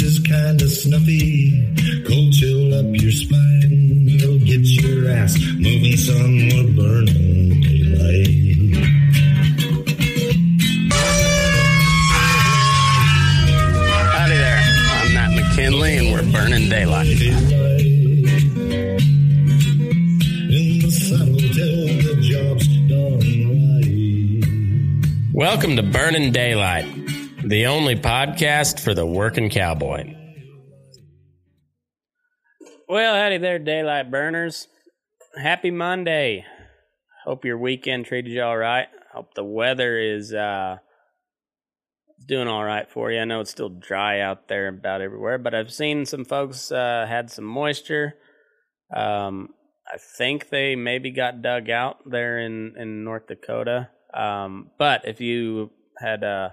Horses kinda snuffy, cold chill up your spine. You'll get your ass moving, we're burning daylight. Howdy there, I'm Matt McKinley and we're burning daylight. Welcome to Burning Daylight, the only podcast for the working cowboy. Well, howdy there, daylight burners. Happy Monday. Hope your weekend treated you all right. Hope the weather is uh, doing all right for you. I know it's still dry out there about everywhere, but I've seen some folks uh, had some moisture. Um, I think they maybe got dug out there in, in North Dakota. Um, but if you had uh,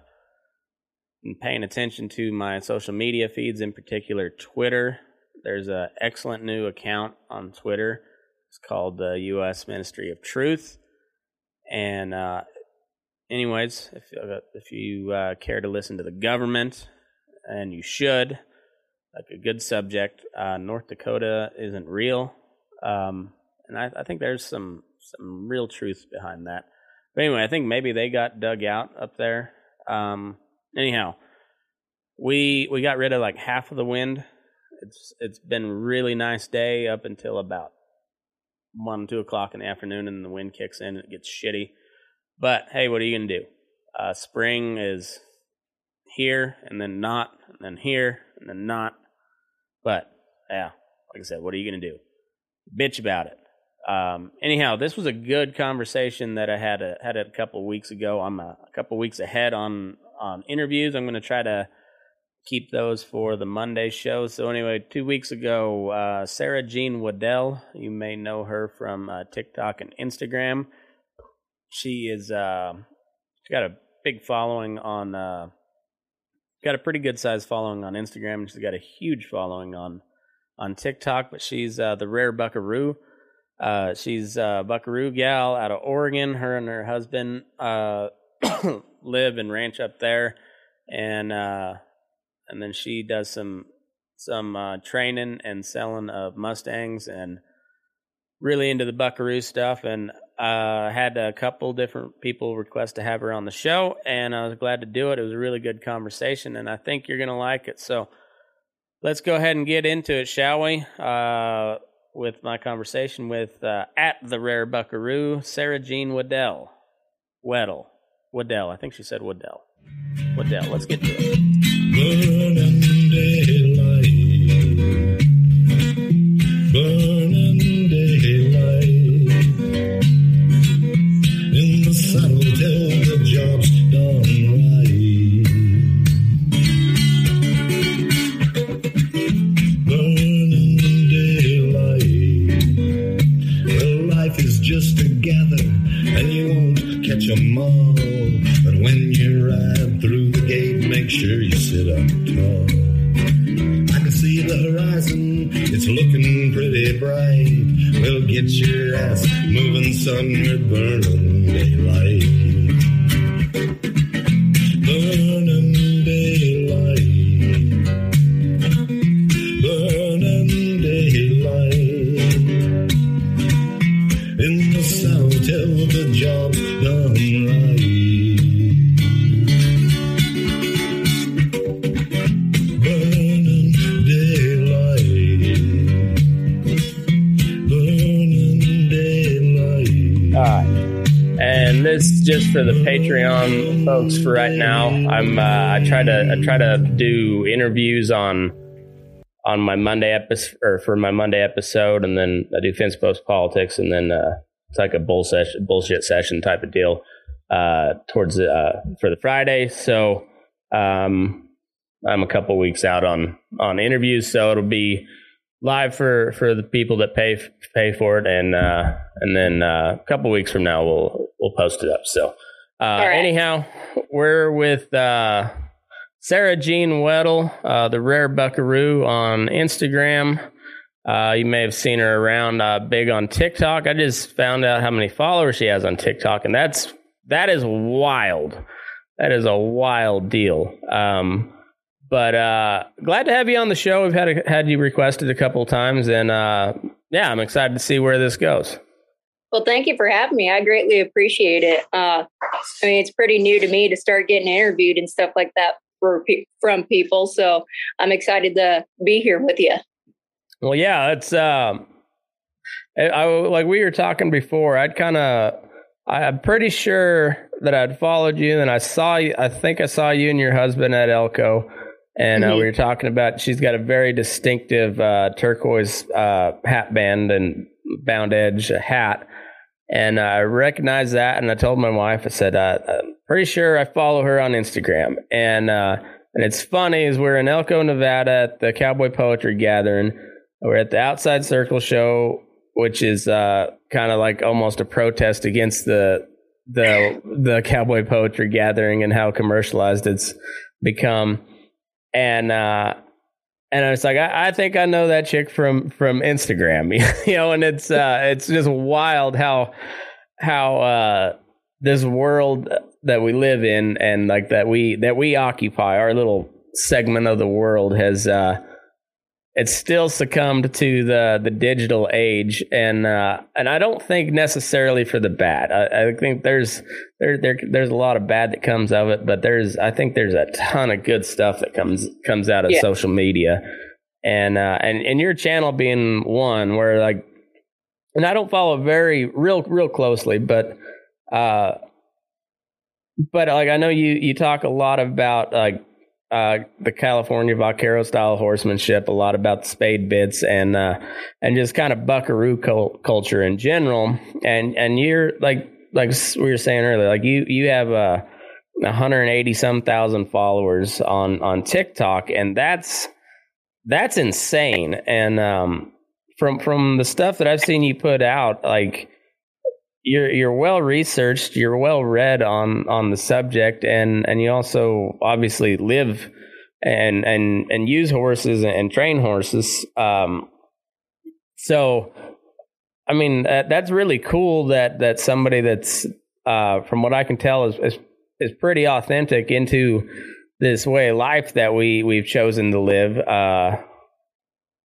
been paying attention to my social media feeds, in particular Twitter, there's an excellent new account on Twitter. It's called the U.S. Ministry of Truth. And, uh, anyways, if uh, if you uh, care to listen to the government, and you should, like a good subject, uh, North Dakota isn't real. Um, and I, I think there's some some real truth behind that. But anyway, I think maybe they got dug out up there. Um, anyhow, we we got rid of like half of the wind. It's it's been really nice day up until about one two o'clock in the afternoon, and the wind kicks in and it gets shitty. But hey, what are you gonna do? Uh, spring is here, and then not, and then here, and then not. But yeah, like I said, what are you gonna do? bitch about it. Um, anyhow, this was a good conversation that I had a, had a couple weeks ago. I'm a, a couple weeks ahead on on interviews. I'm going to try to keep those for the Monday show. So anyway, two weeks ago, uh, Sara Jean Waddell, you may know her from uh, TikTok and Instagram. She is uh, she got a big following on uh, got a pretty good sized following on Instagram, she's got a huge following on on TikTok. But she's uh, the rare Buckaroo. Uh, she's a Buckaroo gal out of Oregon. Her and her husband uh, live and ranch up there, and uh, and then she does some some uh, training and selling of Mustangs and really into the Buckaroo stuff. And uh, had a couple different people request to have her on the show, and I was glad to do it. It was a really good conversation, and I think you're gonna like it. So let's go ahead and get into it, shall we? Uh, with my conversation with uh, at the rare Buckaroo, Sara Jean Waddell. Wedel. Waddell. I think she said Waddell. Waddell. Let's get to it. I can see the horizon, it's looking pretty bright. We'll get your ass moving, son, with burning daylight. Just for the Patreon folks for right now. I'm uh, I try to I try to do interviews on on my Monday episode or for my Monday episode, and then I do fence post politics, and then uh, it's like a bull session, bullshit session type of deal uh, towards the, uh, for the Friday. So um, I'm a couple weeks out on on interviews, so it'll be live for for the people that pay pay for it, and uh, and then uh, a couple weeks from now we'll we'll post it up. So uh, right. anyhow, we're with uh, Sara Jean Wedel, uh, the Rare Buckaroo on Instagram. Uh, you may have seen her around uh, big on TikTok. I just found out how many followers she has on TikTok, and that's that is wild. That is a wild deal. Um, but uh, glad to have you on the show. We've had a, had you requested a couple of times, and uh, yeah, I'm excited to see where this goes. Well, thank you for having me. I greatly appreciate it. Uh, I mean, it's pretty new to me to start getting interviewed and stuff like that for from people. So I'm excited to be here with you. Well, yeah, it's um, I, I like we were talking before. I'd kind of, I'm pretty sure that I'd followed you, and I saw you. I think I saw you and your husband at Elko and uh, mm-hmm. we were talking about she's got a very distinctive uh, turquoise uh, hat band and bound edge hat. And I recognized that, and I told my wife, I said, uh, I'm pretty sure I follow her on Instagram. And uh, and it's funny is we're in Elko, Nevada at the Cowboy Poetry Gathering. We're at the Outside Circle show, which is uh, kind of like almost a protest against the the the Cowboy Poetry Gathering and how commercialized it's become and uh, and I was like, I, I, think I know that chick from from Instagram, you know, and it's uh, it's just wild how how uh, this world that we live in and like that we that we occupy our little segment of the world has uh, it's still succumbed to the the digital age, and uh, and I don't think necessarily for the bad. I, I, think there's there, there there's a lot of bad that comes of it, but there's I think there's a ton of good stuff that comes comes out of yeah. social media, and uh, and and your channel being one where like, and I don't follow very real real closely, but uh, but like I know you you talk a lot about like uh, the California Vaquero style horsemanship, a lot about the spade bits, and uh, and just kind of Buckaroo culture in general. And and you're like like we were saying earlier, like you you have a. 180 some thousand followers on on TikTok and that's that's insane and um from from the stuff that I've seen you put out like you're you're well researched, you're well read on on the subject, and and you also obviously live and and and use horses and train horses. Um, so, I mean, that, that's really cool that that somebody that's uh, from what I can tell is, is is pretty authentic into this way of life that we we've chosen to live. Uh,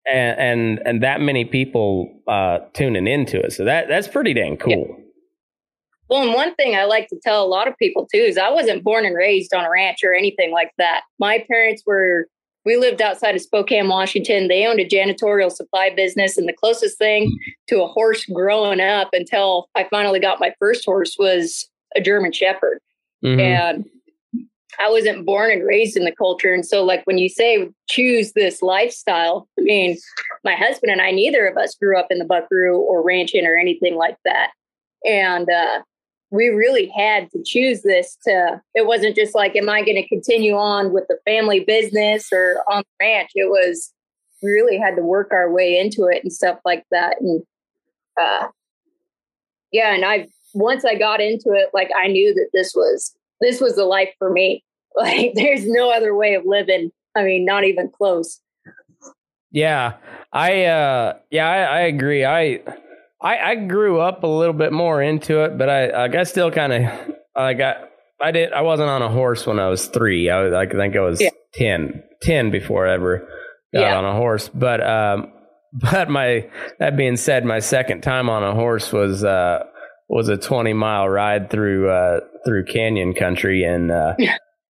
and, and and that many people uh, tuning into it, so that that's pretty dang cool. Yeah. Well, and one thing I like to tell a lot of people too is I wasn't born and raised on a ranch or anything like that. My parents were, we lived outside of Spokane, Washington. They owned a janitorial supply business. And the closest thing to a horse growing up until I finally got my first horse was a German Shepherd. Mm-hmm. And I wasn't born and raised in the culture. And so, like, when you say choose this lifestyle, I mean, my husband and I, neither of us grew up in the buckaroo or ranching or anything like that. And uh, we really had to choose this to it wasn't just like am i going to continue on with the family business or on the ranch? It was we really had to work our way into it and stuff like that. And uh yeah and i once i got into it like i knew that this was this was the life for me. Like there's no other way of living. I mean not even close. Yeah i uh yeah i, I agree. I I, I grew up a little bit more into it, but I, I still kind of, I got, I did, I wasn't on a horse when I was three. I, was, I think I was yeah. 10, 10 before I ever got yeah. on a horse. But, um, but my, that being said, my second time on a horse was, uh, was a 20 mile ride through, uh, through canyon country. And, uh,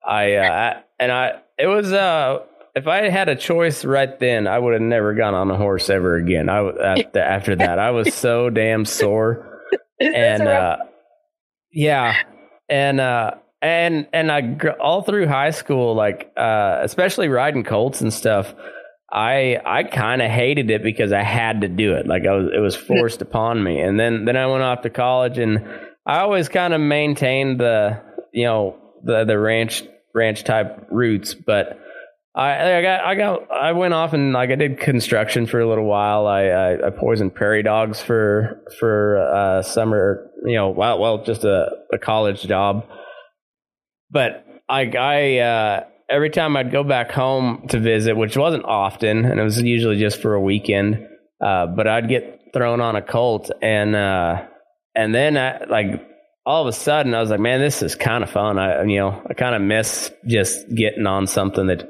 I, uh, I, and I, it was, uh, if I had a choice right then, I would have never gone on a horse ever again. I after, after that, I was so damn sore, and uh, yeah, and uh, and and I all through high school, like uh, especially riding colts and stuff. I I kind of hated it because I had to do it. Like I was, it was forced upon me. And then then I went off to college, and I always kind of maintained the you know the the ranch ranch type roots, but I, I got, I got, I went off and like I did construction for a little while. I, I, I poisoned prairie dogs for, for, uh, summer, you know, well, well, just a, a college job. But I, I, uh, every time I'd go back home to visit, which wasn't often, and it was usually just for a weekend, uh, but I'd get thrown on a cult, and, uh, and then I, like, all of a sudden I was like, man, this is kind of fun. I, you know, I kind of miss just getting on something that,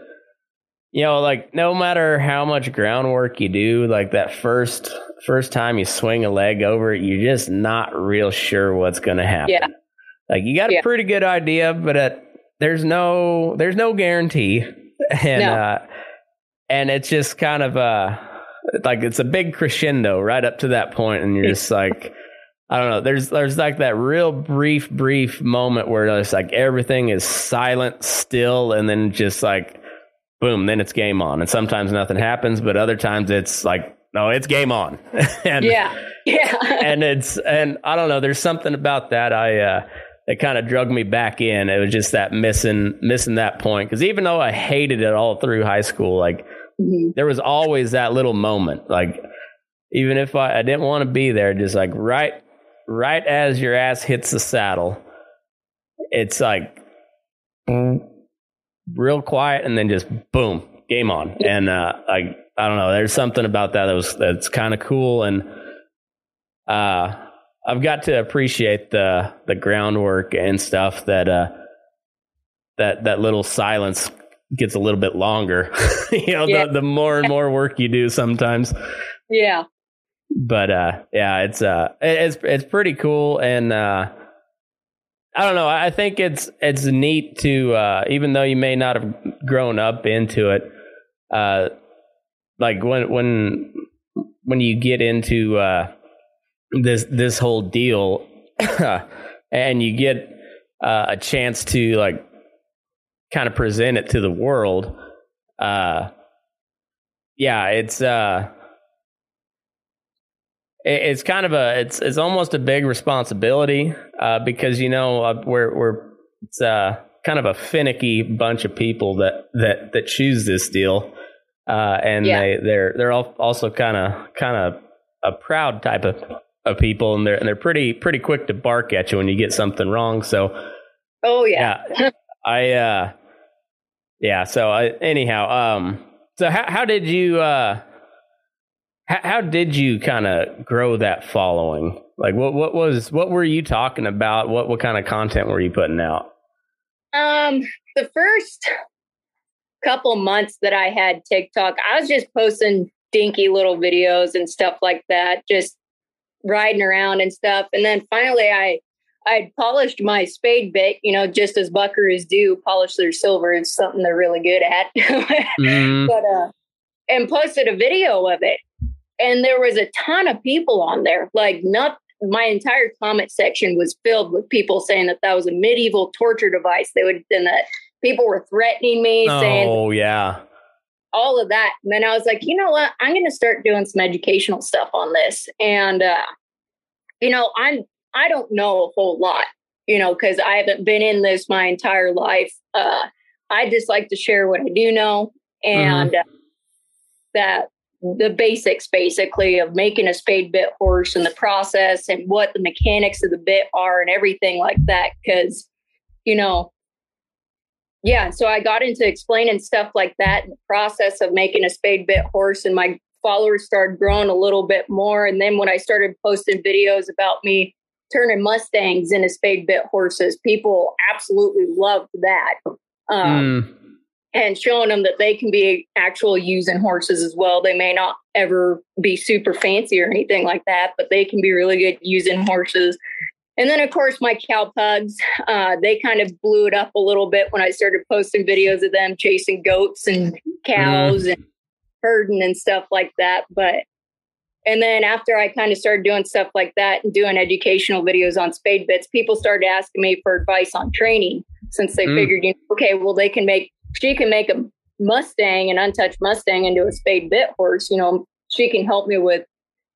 you know, like no matter how much groundwork you do, like that first first time you swing a leg over it, you're just not real sure what's going to happen. Yeah. Like you got a pretty good idea, but it, there's no there's no guarantee, and no. uh, and it's just kind of uh like it's a big crescendo right up to that point, and you're just like. I don't know. There's there's like that real brief, brief moment where it's like everything is silent, still, and then just like boom, then it's game on. And sometimes nothing happens, but other times it's like, no, it's game on. and, yeah. Yeah. and it's, and I don't know, there's something about that. I, uh, it kind of drug me back in. It was just that missing, missing that point. Cause even though I hated it all through high school, like mm-hmm. there was always that little moment. Like even if I, I didn't want to be there, just like right, right as your ass hits the saddle, it's like, real quiet and then just boom, game on. And uh, I I don't know, there's something about that that was that's kind of cool and uh I've got to appreciate the the groundwork and stuff that uh that that little silence gets a little bit longer. you know, yeah. the, the more and more work you do sometimes. Yeah. But uh yeah, it's uh it's it's pretty cool and uh I don't know. I think it's it's neat to uh, even though you may not have grown up into it, uh, like when when when you get into uh, this this whole deal, and you get uh, a chance to like kind of present it to the world. Uh, yeah, it's uh, it's kind of a it's it's almost a big responsibility uh, because you know uh, we're we're it's uh kind of a finicky bunch of people that that that choose this deal, uh, and Yeah. they they're they're al- also kind of kind of a proud type of of people, and they're and they're pretty pretty quick to bark at you when you get something wrong. So Oh yeah. yeah, I uh, yeah. So I, anyhow, um, so how how did you uh, how, how did you kind of grow that following? Like what what was what were you talking about? What what kind of content were you putting out? Um, the first couple months that I had TikTok, I was just posting dinky little videos and stuff like that, just riding around and stuff. And then finally I I polished my spade bit, you know, just as buckaroos do, polish their silver. It's something they're really good at. Mm, but uh and posted a video of it and there was a ton of people on there. Like not my entire comment section was filled with people saying that that was a medieval torture device. They would and that people were threatening me saying oh yeah, all of that. And then i was like you know what? I'm going to start doing some educational stuff on this. And uh you know i'm i don't know a whole lot you know because i haven't been in this my entire life. Uh i just like to share what i do know and uh, that the basics basically of making a spade bit horse and the process and what the mechanics of the bit are and everything like that because you know yeah so i got into explaining stuff like that and the process of making a spade bit horse and my followers started growing a little bit more and then when i started posting videos about me turning mustangs into spade bit horses people absolutely loved that. Um, Mm, and showing them that they can be actual using horses as well. They may not ever be super fancy or anything like that, but they can be really good using horses. And then, of course, my cow pugs, uh, they kind of blew it up a little bit when I started posting videos of them chasing goats and cows and herding and stuff like that. But, and then after I kind of started doing stuff like that and doing educational videos on spade bits, people started asking me for advice on training since they Mm. figured, you know, okay, well, they can make, she can make a Mustang, an untouched Mustang, into a spade bit horse. You know, she can help me with,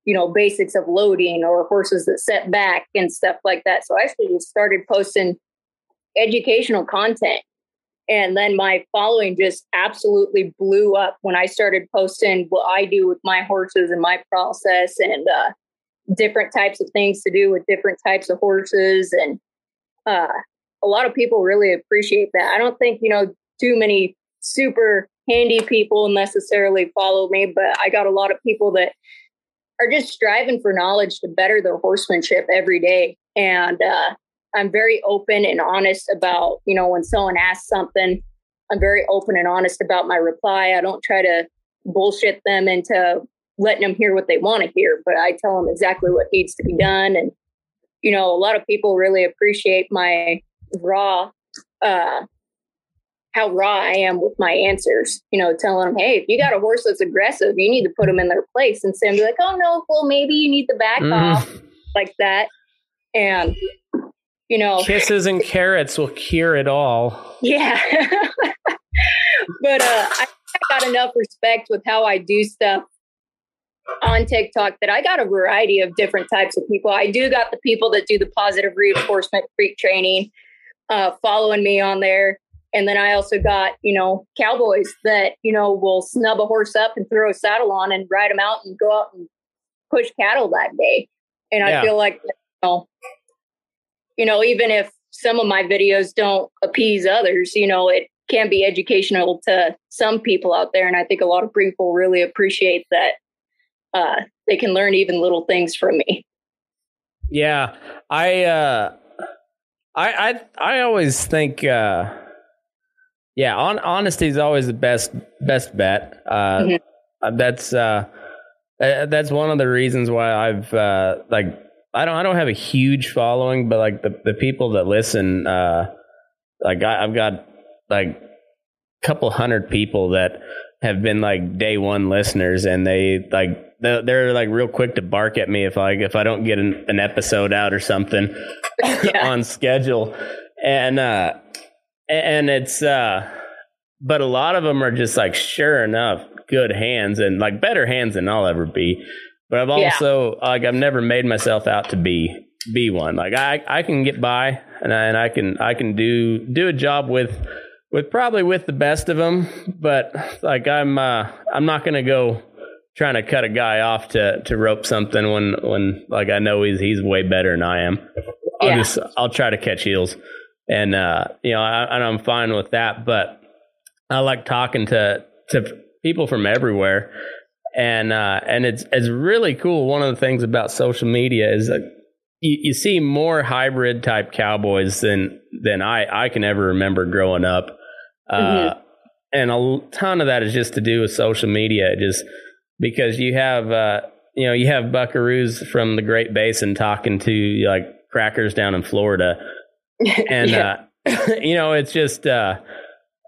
you know, basics of loading or horses that set back and stuff like that. So I actually just started posting educational content. And then my following just absolutely blew up when I started posting what I do with my horses and my process and uh, different types of things to do with different types of horses. And uh, a lot of people really appreciate that. I don't think, you know, too many super handy people necessarily follow me, but I got a lot of people that are just striving for knowledge to better their horsemanship every day. And uh, I'm very open and honest about, you know, when someone asks something, I'm very open and honest about my reply. I don't try to bullshit them into letting them hear what they want to hear, but I tell them exactly what needs to be done. And, you know, a lot of people really appreciate my raw, uh, how raw I am with my answers, you know, telling them, hey, if you got a horse that's aggressive, you need to put them in their place and say, be like, oh no, well, maybe you need to back Mhm. off like that. And, you know, kisses and carrots will cure it all. yeah. but uh, I got enough respect with how I do stuff on TikTok that I got a variety of different types of people. I do got the people that do the positive reinforcement freak training uh, following me on there. And then I also got, you know, cowboys that, you know, will snub a horse up and throw a saddle on and ride them out and go out and push cattle that day. And Yeah. I feel like, you know, you know, even if some of my videos don't appease others, you know, it can be educational to some people out there. And I think a lot of people really appreciate that uh, they can learn even little things from me. Yeah, I uh, I I I always think uh, yeah, on, honesty is always the best best bet. Uh, Mhm. uh, That's uh, uh, that's one of the reasons why I've uh, like I don't I don't have a huge following, but like the the people that listen, uh, like I, I've got like a couple hundred people that have been like day one listeners, and they like they're, like real quick to bark at me if like if I don't get an, an episode out or something Yeah. on schedule, and uh, and it's uh but a lot of them are just like sure enough good hands and like better hands than I'll ever be. But I've also yeah. like I've never made myself out to be be one. Like I I can get by and I, and I can I can do do a job with with probably with the best of them, but like I'm uh I'm not going to go trying to cut a guy off to to rope something when when like I know he's he's way better than I am. I'll yeah. just I'll try to catch heels, and uh, you know I, and I'm fine with that. But I like talking to to people from everywhere, and uh, and it's it's really cool. One of the things about social media is that you, you see more hybrid type cowboys than than I I can ever remember growing up, uh, mm-hmm. and a ton of that is just to do with social media. Just because you have uh, you know you have buckaroos from the Great Basin talking to like crackers down in Florida, and yeah. uh, you know it's just uh,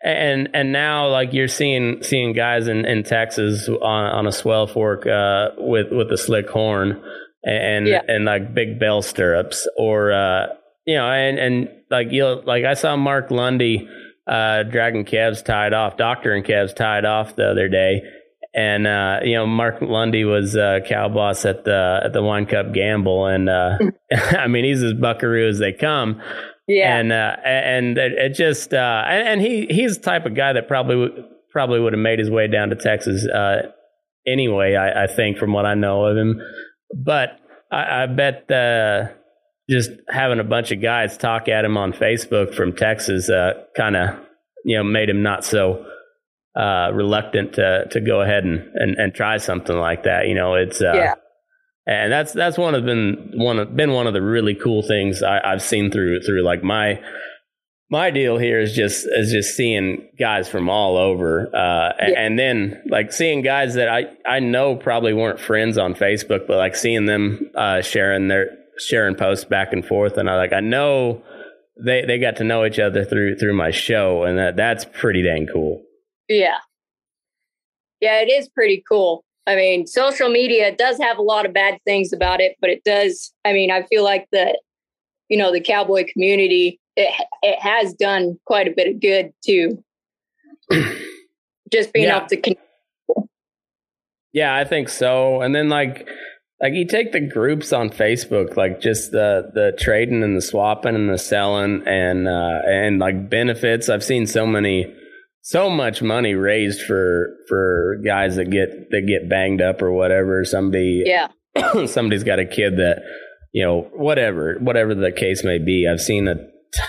and and now like you're seeing seeing guys in, in Texas on on a swell fork uh, with with a slick horn and yeah. and like big bell stirrups or uh, you know and and like you like I saw Mark Lundy uh, dragging calves tied off, doctor and calves tied off the other day and uh, you know Mark Lundy was uh, cow boss at the at the Wine Cup Gamble, and uh, I mean he's as buckaroo as they come. Yeah, and uh, and it, just uh, and, and, he he's the type of guy that probably w- probably would have made his way down to Texas uh, anyway. I, I, think from what I know of him, but I, I bet just having a bunch of guys talk at him on Facebook from Texas kind of you know made him not so uh, reluctant to to go ahead and, and, and try something like that. You know, it's uh, yeah. And that's that's one of been one of been one of the really cool things I, I've seen through through like my my deal here is just is just seeing guys from all over, uh, yeah. and then like seeing guys that I I know probably weren't friends on Facebook, but like seeing them uh, sharing their sharing posts back and forth, and I like I know they they got to know each other through through my show, and that that's pretty dang cool. Yeah. Yeah, it is pretty cool. I mean, social media does have a lot of bad things about it, but it does. I mean, I feel like the, you know, the cowboy community, it, it has done quite a bit of good too. Just being yeah. able to connect. Yeah, I think so. And then like, like you take the groups on Facebook, like just the the trading and the swapping and the selling and uh, and like benefits. I've seen so many so much money raised for for guys that get that get banged up or whatever. Somebody yeah, somebody's got a kid that you know whatever whatever the case may be. I've seen a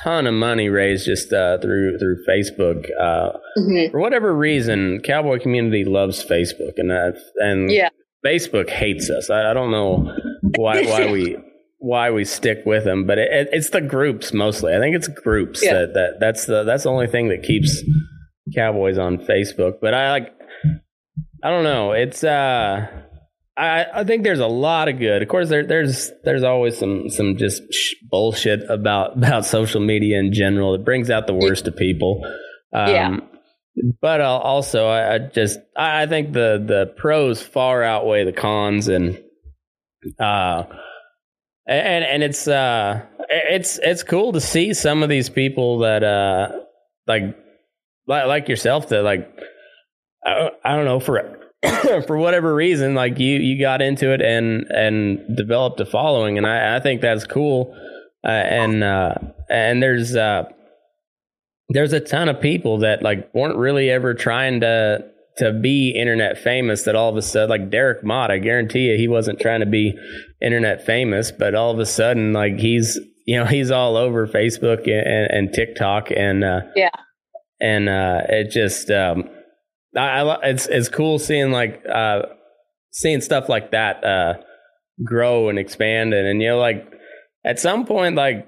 ton of money raised just uh, through through Facebook uh, mm-hmm. for whatever reason. Cowboy community loves Facebook and uh, and yeah. Facebook hates us. I, I don't know why why we why we stick with them, but it, it, it's the groups mostly. I think it's groups yeah. that, that that's the that's the only thing that keeps Cowboys on Facebook, but I like I don't know. It's uh I I think there's a lot of good. Of course there there's there's always some some just bullshit about about social media in general. It brings out the worst of people. Um, yeah. But uh, also, I, I just I think the the pros far outweigh the cons, and uh, and and it's uh it's it's cool to see some of these people that uh like like yourself that like I, I don't know for for whatever reason like you you got into it and and developed a following and I I think that's cool. Uh, and uh, and there's uh there's a ton of people that like weren't really ever trying to to be internet famous that all of a sudden like Derek Mott I guarantee you he wasn't trying to be internet famous but all of a sudden like he's you know he's all over Facebook and, and TikTok and uh, yeah and uh, it just um, I, I, it's it's cool seeing like uh, seeing stuff like that uh, grow and expand. And, and you know like at some point like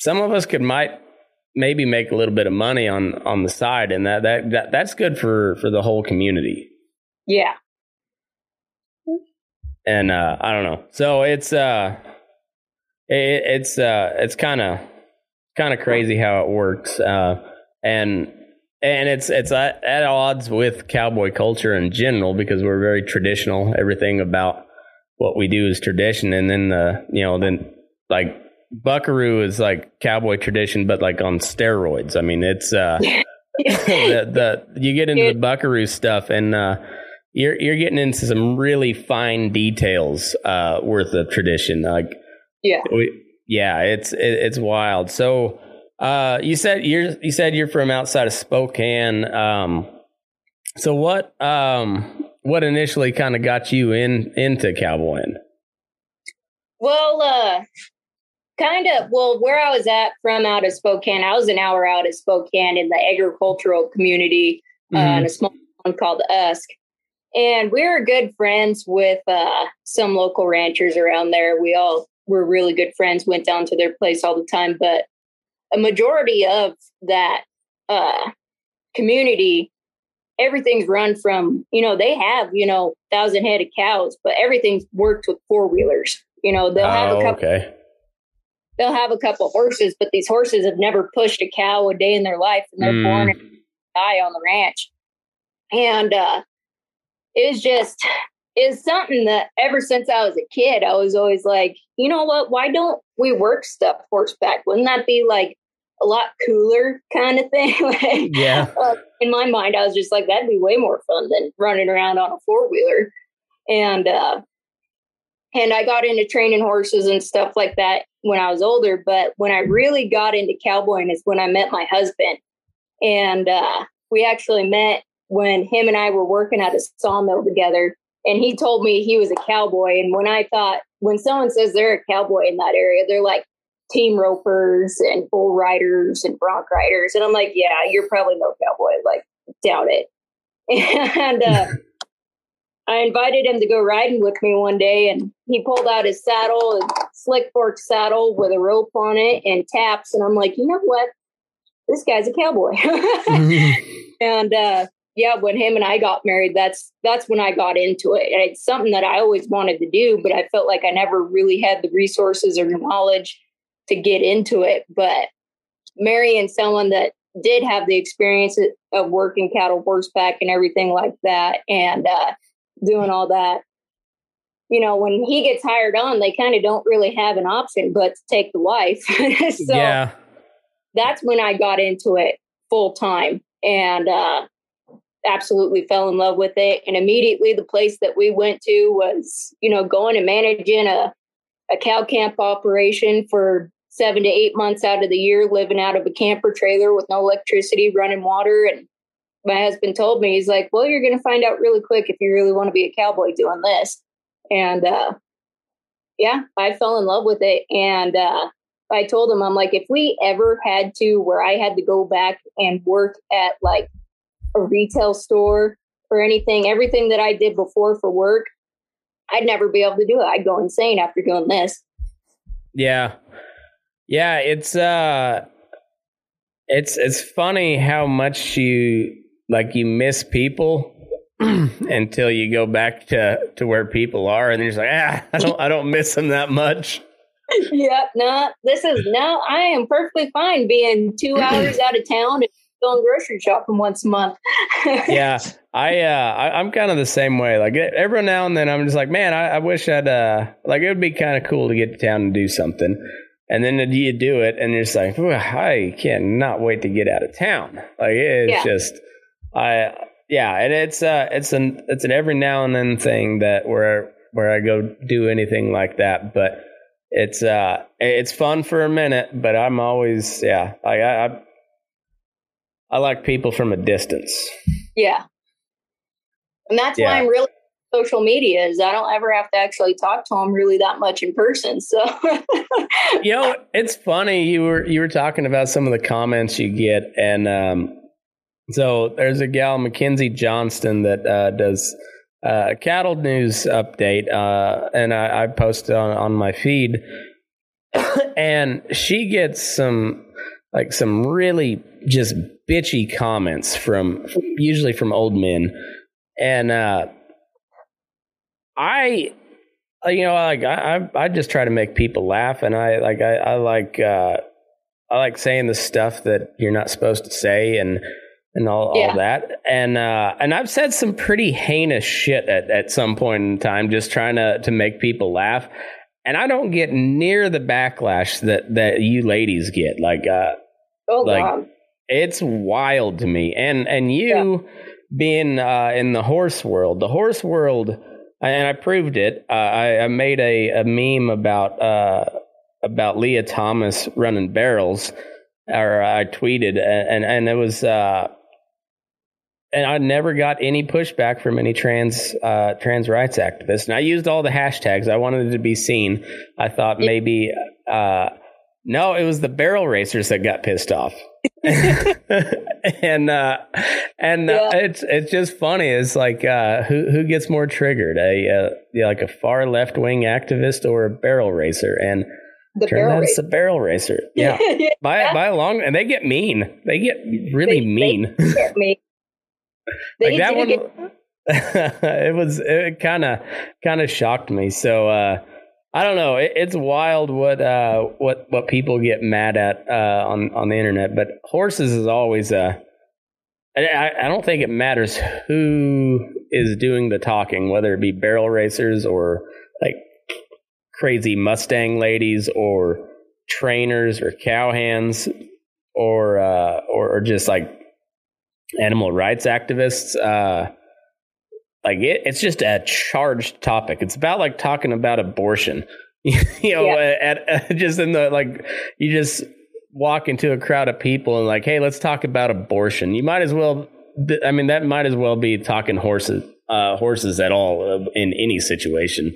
some of us could might maybe make a little bit of money on on the side. And that that, that that's good for for the whole community. Yeah. And uh i don't know. So it's uh it, it's uh it's kind of kind of crazy how it works. Uh and and it's it's at, at odds with cowboy culture in general because we're very traditional. Everything about what we do is tradition, and then the you know then like Buckaroo is like cowboy tradition, but like on steroids. I mean, it's uh, the, the you get into the Buckaroo stuff, and uh, you're you're getting into some really fine details uh, worth of tradition. Like, yeah, we, yeah, it's it, it's wild. So, uh, you said you're you said you're from outside of Spokane. Um, so what um what initially kind of got you in into cowboying? Well, uh, kind of. Well, where I was at from out of Spokane, I was an hour out of Spokane in the agricultural community uh, mm-hmm. in a small town called Usk. And we were good friends with uh, some local ranchers around there. We all were really good friends, went down to their place all the time. But a majority of that uh, community, everything's run from, you know, they have, you know, thousand head of cows, but everything's worked with four wheelers. You know, they'll have oh, a couple. Okay. They'll have a couple horses, but these horses have never pushed a cow a day in their life, and they're mm. born and die on the ranch. And uh, it's just is something that ever since I was a kid, I was always like, you know what? Why don't we work stuff horseback? Wouldn't that be like a lot cooler kind of thing? like, yeah. Uh, in my mind, I was just like, that'd be way more fun than running around on a four wheeler. And uh, and I got into training horses and stuff like that when I was older. But when I really got into cowboying is when I met my husband. And uh, we actually met when him and I were working at a sawmill together. And he told me he was a cowboy. And when I thought, when someone says they're a cowboy in that area, they're like team ropers and bull riders and bronc riders. And I'm like, yeah, you're probably no cowboy. Like, doubt it. And uh, I invited him to go riding with me one day, and he pulled out his saddle, a slick fork saddle with a rope on it and taps. And I'm like, you know what? This guy's a cowboy. and uh, yeah, when him and I got married, that's that's when I got into it. And it's something that I always wanted to do, but I felt like I never really had the resources or knowledge to get into it. But marrying someone that did have the experience of working cattle horseback and everything like that, and uh, doing all that. You know, when he gets hired on, they kind of don't really have an option but to take the wife. so yeah. that's when I got into it full time and uh, absolutely fell in love with it. And immediately the place that we went to was, you know, going and managing a, a cow camp operation for seven to eight months out of the year, living out of a camper trailer with no electricity, running water, and my husband told me, he's like, well, you're going to find out really quick if you really want to be a cowboy doing this. And uh, yeah, I fell in love with it. And uh, I told him, I'm like, if we ever had to where I had to go back and work at like a retail store or anything, everything that I did before for work, I'd never be able to do it. I'd go insane after doing this. Yeah. Yeah, it's uh it's it's funny how much you like you miss people until you go back to to where people are, and you're just like, ah, I don't I don't miss them that much. Yeah, no, this is no. I am perfectly fine being two hours out of town and going grocery shopping once a month. yeah, I, uh, I am kind of the same way. Like every now and then, I'm just like, man, I, I wish I'd uh, like it would be kind of cool to get to town and do something. And then you do it, and you're just like, I cannot wait to get out of town. Like it's yeah. just I yeah, and it's uh it's an it's an every now and then thing that where where I go do anything like that, but it's uh it's fun for a minute, but I'm always yeah, like I I, I like people from a distance. Yeah. And that's yeah. why I'm really social media is I don't ever have to actually talk to them really that much in person. So you know, it's funny you were you were talking about some of the comments you get and um so there's a gal, Mackenzie Johnston, that uh, does uh, cattle news update, uh, and I, I post on on my feed, and she gets some like some really just bitchy comments from usually from old men, and uh, I you know like I I just try to make people laugh, and I like I, I like uh, I like saying the stuff that you're not supposed to say, and and all, yeah. all that. And uh, and I've said some pretty heinous shit at, at some point in time, just trying to to make people laugh. and I don't get near the backlash that that you ladies get. Like, uh, oh like God. it's wild to me. And and you being uh, in the horse world, the horse world, and I proved it. Uh, I, I made a, a meme about uh, about Lia Thomas running barrels, or I tweeted, and and it was. Uh, and I never got any pushback from any trans uh, trans rights activists. And I used all the hashtags. I wanted it to be seen. I thought maybe uh, no, it was the barrel racers that got pissed off. and uh, and uh, Yeah. it's it's just funny. It's like uh, who who gets more triggered, a uh, like a far left wing activist or a barrel racer? And the barrel out it's a barrel racer. Yeah, by Yeah. by a long, and they get mean. They get really They- mean. They like that one get- it was it kind of kind of shocked me so uh i don't know it, it's wild what uh what what people get mad at uh on on the internet but horses is always uh I, I- I don't think it matters who is doing the talking, whether it be barrel racers or like crazy Mustang ladies or trainers or cowhands or uh, or, or just like animal rights activists. Uh, like it, it's just a charged topic. It's about like talking about abortion. you know, Yeah. at, at just in the like, you just walk into a crowd of people and like, hey, let's talk about abortion. You might as well. I mean, that might as well be talking horses, uh, horses at all uh, in any situation.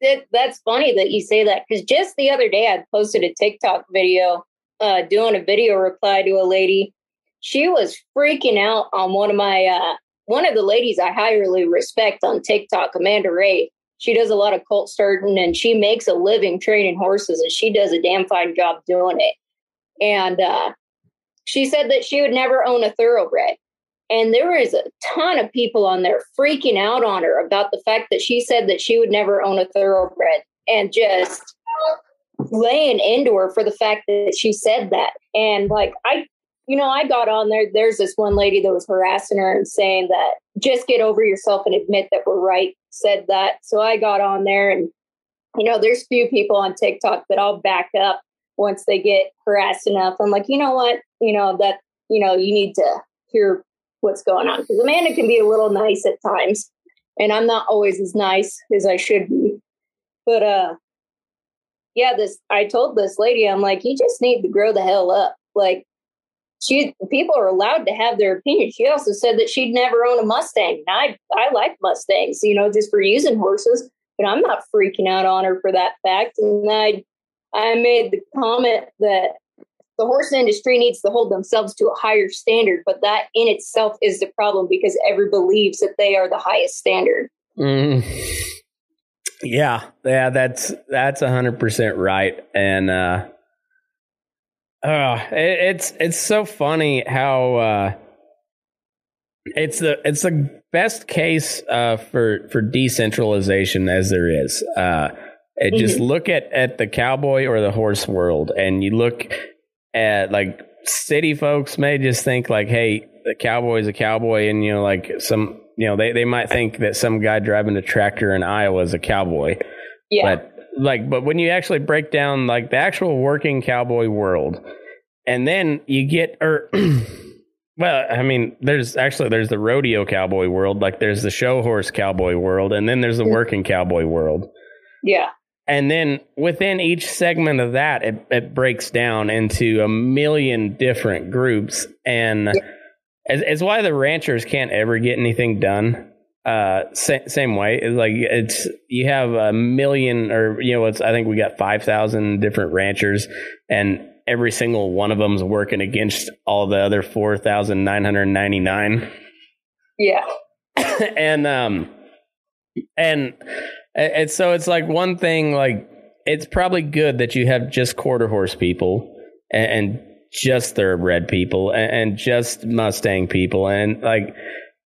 That, that's funny that you say that because just the other day I posted a TikTok video uh, doing a video reply to a lady. She was freaking out on one of my uh, one of the ladies I highly respect on TikTok, Amanda Ray. She does a lot of colt starting and she makes a living training horses and she does a damn fine job doing it. And uh, she said that she would never own a thoroughbred. And there was a ton of people on there freaking out on her about the fact that she said that she would never own a thoroughbred and just laying into her for the fact that she said that. And like, I, you know, I got on there. There's this one lady that was harassing her and saying that just get over yourself and admit that we're right, said that. So I got on there and, you know, there's few people on TikTok that I'll back up once they get harassed enough. I'm like, you know what? You know, that, you know, you need to hear what's going on because Amanda can be a little nice at times, and I'm not always as nice as I should be. But uh, yeah, this I told this lady, I'm like, you just need to grow the hell up. Like, she people are allowed to have their opinion. She also said that she'd never own a Mustang. And I I like Mustangs, you know, just for using horses, but I'm not freaking out on her for that fact. And I I made the comment that the horse industry needs to hold themselves to a higher standard, but that in itself is the problem because everybody believes that they are the highest standard. Mm. Yeah, yeah, that's that's a hundred percent right, and uh, uh it, it's it's so funny how uh, it's the it's the best case uh, for for decentralization as there is. Uh, it, Just look at at the cowboy or the horse world, and you look at like city folks may just think like, hey, the cowboy is a cowboy, and you know, like some you know, they, they might think that some guy driving a tractor in Iowa is a cowboy. Yeah. But like but when you actually break down like the actual working cowboy world and then you get or er, well, I mean, there's actually there's the rodeo cowboy world, like there's the show horse cowboy world, and then there's the working cowboy world. yeah. And then within each segment of that, it, it breaks down into a million different groups. And it's, it's why the ranchers can't ever get anything done. Uh, sa- same way, It's like it's you have a million, or you know, it's I think we got five thousand different ranchers, and every single one of them's working against all the other four thousand nine hundred ninety nine Yeah. and um and and so it's like one thing like it's probably good that you have just quarter horse people and, and just thoroughbred people and, and just mustang people and like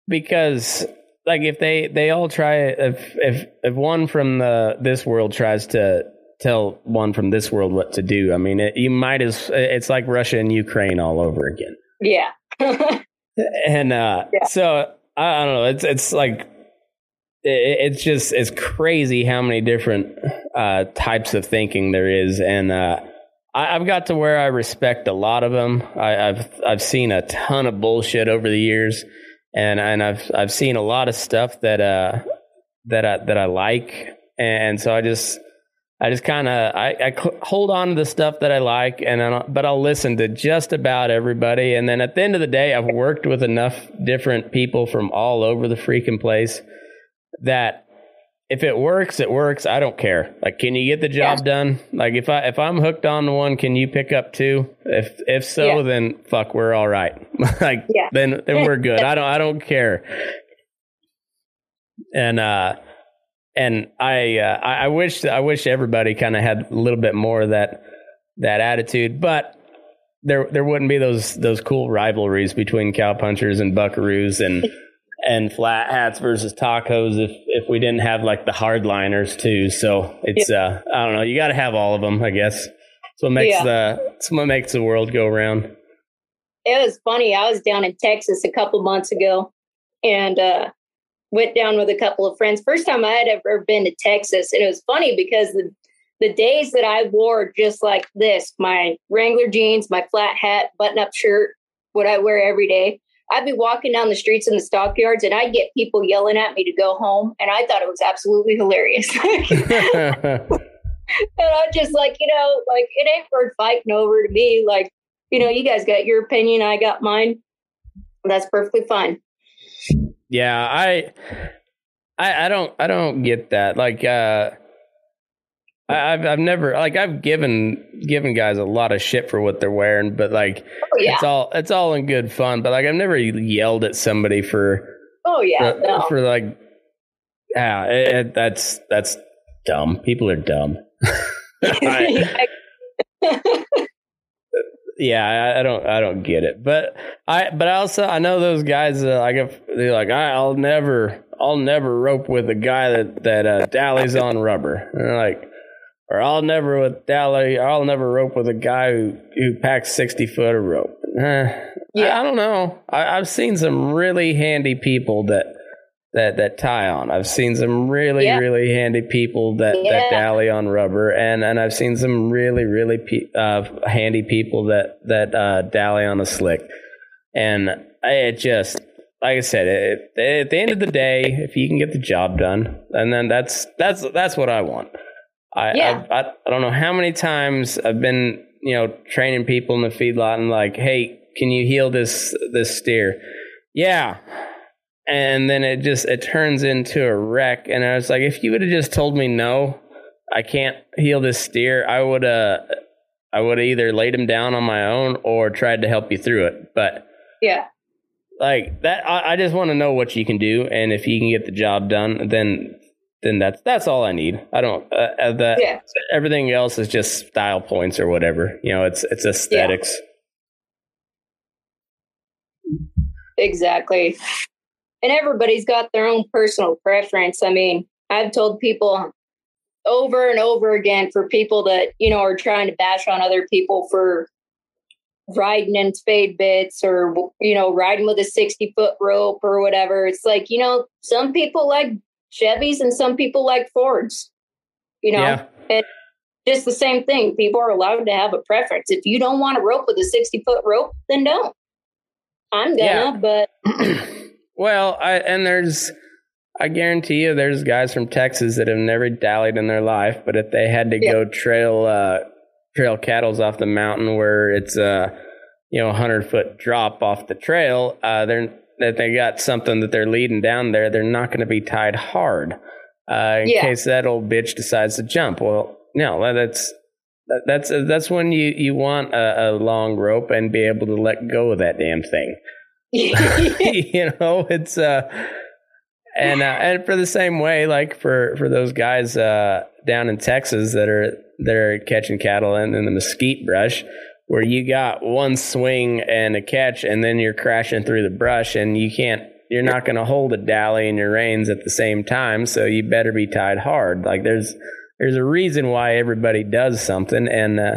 because like if they they all try if if if one from the this world tries to tell one from this world what to do i mean it, you might as it's like russia and ukraine all over again Yeah. and uh Yeah. so I, I don't know it's it's like it, it's just it's crazy how many different uh, types of thinking there is, and uh, I, have got to where I respect a lot of them. I, have I've seen a ton of bullshit over the years, and and I've I've seen a lot of stuff that uh that I that I like, and so I just I just kind of I, I cl- hold on to the stuff that I like, and I but I'll listen to just about everybody. And then at the end of the day, I've worked with enough different people from all over the freaking place that if it works, it works. I don't care. Like, can you get the job yeah. done? Like, if I if I'm hooked on one, can you pick up two? If if so, yeah. then fuck, we're all right. like, yeah. then then we're good. I don't I don't care. And uh, and I uh, I wish I wish everybody kind of had a little bit more of that that attitude, but there there wouldn't be those those cool rivalries between cowpunchers and buckaroos and and flat hats versus tacos if if we didn't have like the hardliners too. So it's yeah. uh I don't know. You got to have all of them, I guess. That's what makes yeah. the that's what makes the world go round. It was funny. I was down in Texas a couple months ago, and uh, went down with a couple of friends. First time I had ever been to Texas, and it was funny because the the days that I wore just like this, my Wrangler jeans, my flat hat, button up shirt, what I wear every day. I'd be walking down the streets in the stockyards and I'd get people yelling at me to go home. And I thought it was absolutely hilarious. and I'm just like, you know, like it ain't worth fighting over to me. Like, you know, you guys got your opinion, I got mine. That's perfectly fine. Yeah, I, I, I don't, I don't get that. Like, uh, I, have I've never like I've given given guys a lot of shit for what they're wearing, but like oh, yeah. it's all it's all in good fun. But like I've never yelled at somebody for oh yeah for, no. for like yeah it, it, that's that's dumb. People are dumb. I, yeah, I, I, don't, I don't get it. But I, but I also, I know those guys. Uh, like, if they're like, I'll never, I'll never rope with a guy that that uh, dallies on rubber. And they're like, or I'll never with dally, I'll never rope with a guy who who packs sixty foot of rope. Eh, yeah, I, I, don't know. I, I've seen some really handy people that that that tie on. I've seen some really yeah. really handy people that yeah. that dally on rubber, and and I've seen some really really pe- uh, handy people that that uh, dally on a slick. And it just like I said, it, at the end of the day, if you can get the job done, and then that's that's that's what I want. I, yeah. I, I, I don't know how many times I've been you know training people in the feedlot and like, hey, can you heel this this steer? Yeah. And then it just it turns into a wreck. And I was like, if you would have just told me no, I can't heel this steer, I would uh I would have either laid him down on my own or tried to help you through it. But yeah, like that, I, I just want to know what you can do, and if you can get the job done, then then that's that's all I need. I don't uh, uh, that yeah. everything else is just style points or whatever. You know, it's it's aesthetics. Yeah. Exactly. And everybody's got their own personal preference. I mean, I've told people over and over again for people that, you know, are trying to bash on other people for riding in spade bits or you know riding with a 60 foot rope or whatever it's like you know some people like Chevys and some people like Fords. You know, yeah. and just the same thing. People are allowed to have a preference. If you don't want to rope with a 60 foot rope, then don't. I'm gonna, yeah. but. well, I, and there's, I guarantee you there's guys from Texas that have never dallied in their life, but if they had to yeah. go trail, uh, trail cattles off the mountain where it's a, you know, 100 foot drop off the trail, uh, they're, that they got something that they're leading down there, they're not going to be tied hard uh, in yeah. case that old bitch decides to jump. Well, no, that's that's that's when you you want a, a long rope and be able to let go of that damn thing. you know, it's uh, and uh, and for the same way, like for for those guys uh down in Texas that are that are catching cattle in, in the mesquite brush where you got one swing and a catch and then you're crashing through the brush and you can't you're not going to hold a dally in your reins at the same time so you better be tied hard like there's there's a reason why everybody does something and uh,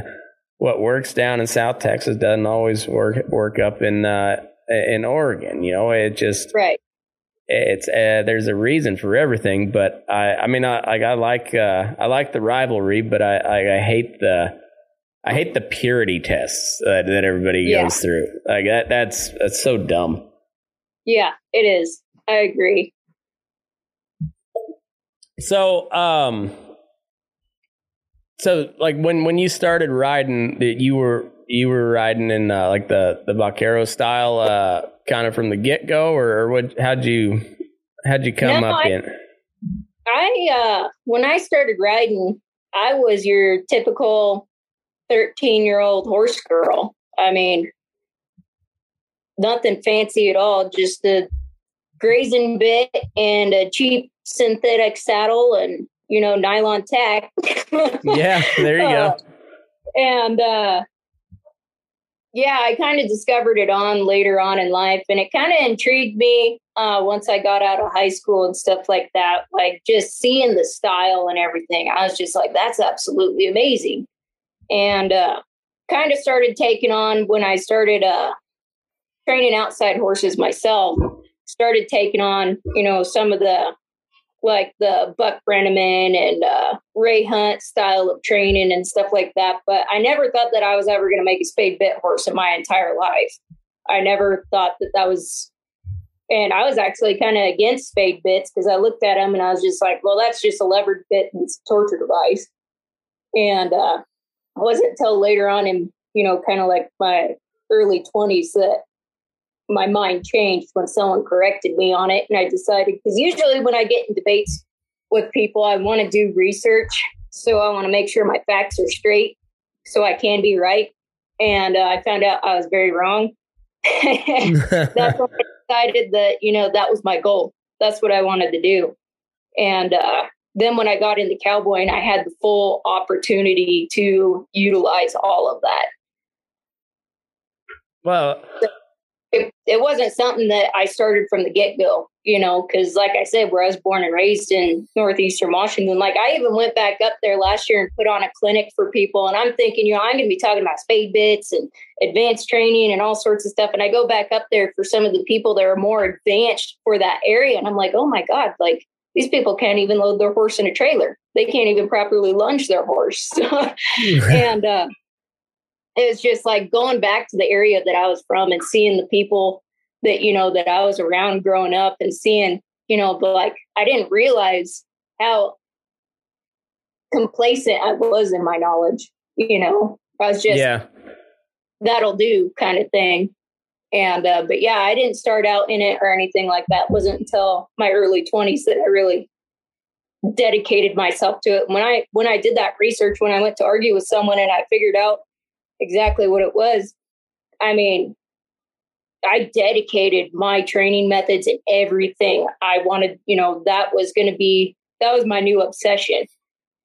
what works down in south texas doesn't always work work up in uh, in oregon you know it just right it's uh, there's a reason for everything. But I, I mean, I, I, I like uh, I like the rivalry, but I, I, I, hate the I hate the purity tests that, that everybody yeah. goes through. Like that, that's that's so dumb. Yeah, it is. I agree. So, um, so like when when you started riding, that you were you were riding in uh, like the the vaquero style, uh, kind of from the get go, or, or what? How'd you how'd you come no, up I, in? I uh, when I started riding, I was your typical thirteen year old horse girl. I mean, nothing fancy at all, just a grazing bit and a cheap synthetic saddle and you know, nylon tack. yeah, there you uh, go. And uh, yeah, I kind of discovered it on later on in life, and it kind of intrigued me uh, once I got out of high school and stuff like that. Like just seeing the style and everything, I was just like, "That's absolutely amazing," and uh, kind of started taking on when I started uh, training outside horses myself. Started taking on, you know, some of the like the Buck Brannaman and uh, Ray Hunt style of training and stuff like that. But I never thought that I was ever going to make a spade bit horse in my entire life. I never thought that that was, and I was actually kind of against spade bits because I looked at them and I was just like, well, that's just a levered bit and it's a torture device. And uh, it wasn't until later on in, you know, kind of like my early 20s that my mind changed when someone corrected me on it. And I decided, because usually when I get in debates with people, I want to do research. So I want to make sure my facts are straight so I can be right. And uh, I found out I was very wrong. That's when I decided that, you know, that was my goal. That's what I wanted to do. And uh, then when I got into cowboying, I had the full opportunity to utilize all of that. Well, so, it, it wasn't something that I started from the get go, you know, because like I said, where I was born and raised in northeastern Washington, like I even went back up there last year and put on a clinic for people. And I'm thinking, you know, I'm going to be talking about spade bits and advanced training and all sorts of stuff. And I go back up there for some of the people that are more advanced for that area. And I'm like, oh my God, like these people can't even load their horse in a trailer. They can't even properly lunge their horse. and, uh, it was just like going back to the area that I was from and seeing the people that, you know, that I was around growing up and seeing, you know, but like I didn't realize how complacent I was in my knowledge, you know. I was just yeah. that'll do kind of thing. And uh, but yeah, I didn't start out in it or anything like that. It wasn't until my early 20s that I really dedicated myself to it. When I when I did that research, when I went to argue with someone and I figured out exactly what it was. I mean, I dedicated my training methods and everything. I wanted, you know, that was going to be that was my new obsession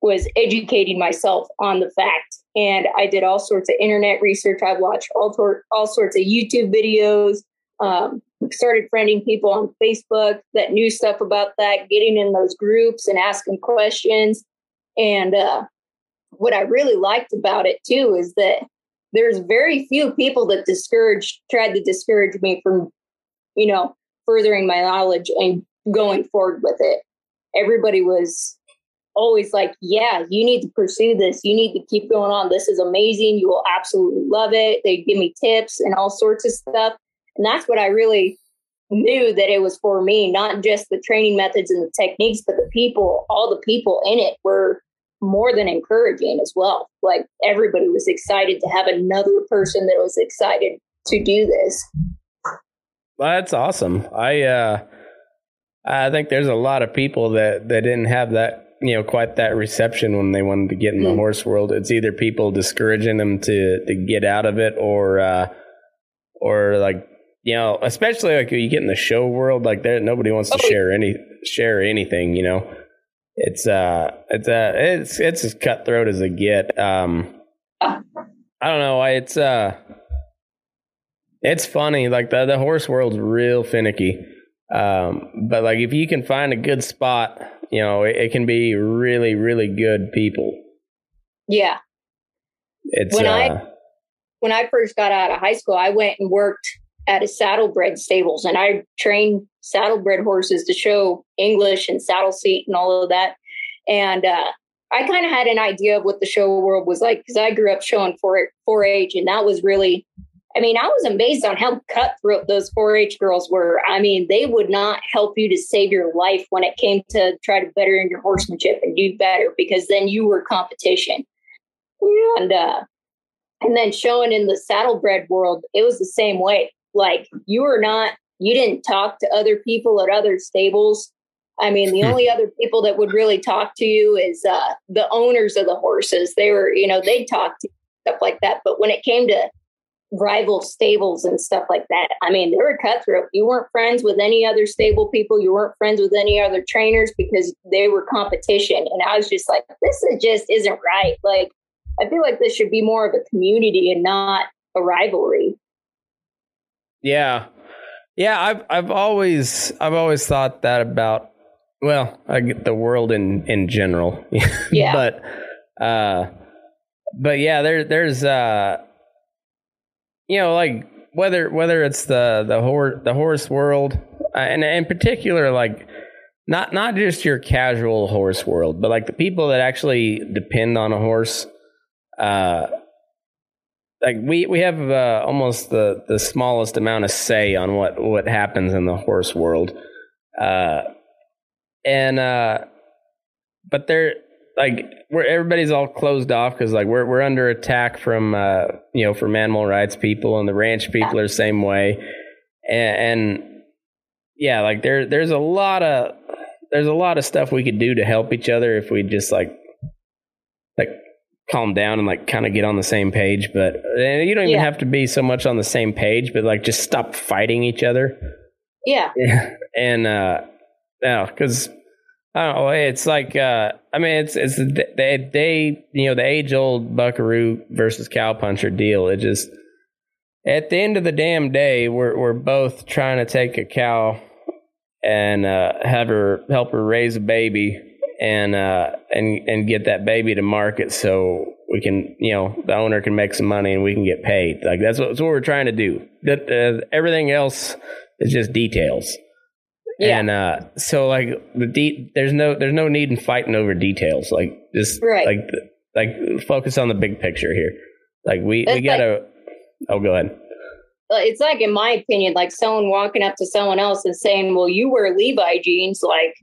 was educating myself on the fact. And I did all sorts of internet research. I watched all, tor- all sorts of YouTube videos, um, started friending people on Facebook that knew stuff about that, getting in those groups and asking questions. And uh, what I really liked about it too is that there's very few people that discouraged tried to discourage me from you know furthering my knowledge and going forward with it everybody was always like yeah you need to pursue this you need to keep going on this is amazing you will absolutely love it they give me tips and all sorts of stuff and that's what i really knew that it was for me not just the training methods and the techniques but the people all the people in it were more than encouraging as well. Like everybody was excited to have another person that was excited to do this. That's awesome. I uh I think there's a lot of people that that didn't have that you know quite that reception when they wanted to get in the mm-hmm. horse world. It's either people discouraging them to to get out of it or uh or like you know, especially like you get in the show world, like there nobody wants to oh, share any share anything, you know it's uh it's uh it's it's as cutthroat as it get. Um, I don't know. Why it's uh, it's funny. Like the the horse world's real finicky. Um, but like if you can find a good spot, you know, it, it can be really really good people. Yeah. It's when uh, I when I first got out of high school, I went and worked at a saddlebred stables, and I trained saddlebred horses to show English and saddle seat and all of that. And uh, I kind of had an idea of what the show world was like because I grew up showing 4 4-H, and that was really I mean, I was amazed on how cutthroat those 4 H girls were. I mean, they would not help you to save your life when it came to try to better in your horsemanship and do better because then you were competition. And, uh, and then showing in the saddlebred world, it was the same way. Like, you were not, you didn't talk to other people at other stables. I mean, the hmm. only other people that would really talk to you is uh, the owners of the horses. They were, you know, they'd talk to stuff like that. But when it came to rival stables and stuff like that. I mean, they were cutthroat. You weren't friends with any other stable people. You weren't friends with any other trainers because they were competition. And I was just like, this is just isn't right. Like, I feel like this should be more of a community and not a rivalry. Yeah. Yeah, I've I've always I've always thought that about well, I get the world in in general. Yeah. but uh but yeah, there there's uh you know, like whether whether it's the the horse the horse world, uh, and in particular, like not not just your casual horse world, but like the people that actually depend on a horse. Uh, like we we have uh, almost the the smallest amount of say on what what happens in the horse world, uh, and uh, but there like where everybody's all closed off because like we're we're under attack from uh, you know from animal rights people and the ranch people are the same way, and, and yeah, like there there's a lot of there's a lot of stuff we could do to help each other if we just like like calm down and like kind of get on the same page. But you don't even yeah. have to be so much on the same page, but like just stop fighting each other. Yeah. Yeah. And uh, yeah, because I don't know. It's like, uh, I mean, it's it's they they you know the age old Buckaroo versus Cowpuncher deal. It just at the end of the damn day, we're we're both trying to take a cow and uh, have her help her raise a baby and uh, and and get that baby to market so we can you know the owner can make some money and we can get paid. Like that's what, that's what we're trying to do. That uh, everything else is just details. Yeah. And uh, so like the de- there's no there's no need in fighting over details. Like just right. like like focus on the big picture here. Like we That's we gotta. Like, oh, go ahead. It's like, in my opinion, like someone walking up to someone else and saying, "Well, you wear Levi jeans." Like,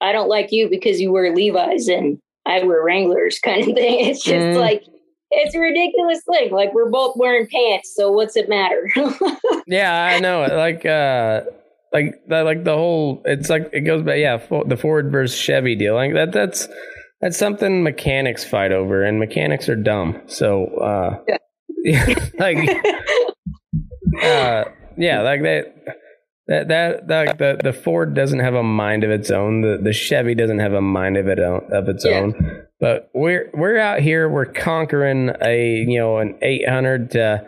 I don't like you because you wear Levi's and I wear Wranglers, kind of thing. It's just mm. like it's a ridiculous thing. Like we're both wearing pants, so what's it matter? yeah, I know. Like uh like that, like the whole. It's like it goes back. Yeah, the Ford versus Chevy deal. Like that. That's that's something mechanics fight over, and mechanics are dumb. So, uh, yeah. like, uh, yeah, like that. That that like the the Ford doesn't have a mind of its own. The the Chevy doesn't have a mind of it own, of its yeah. own. But we're we're out here. We're conquering a you know an eight hundred to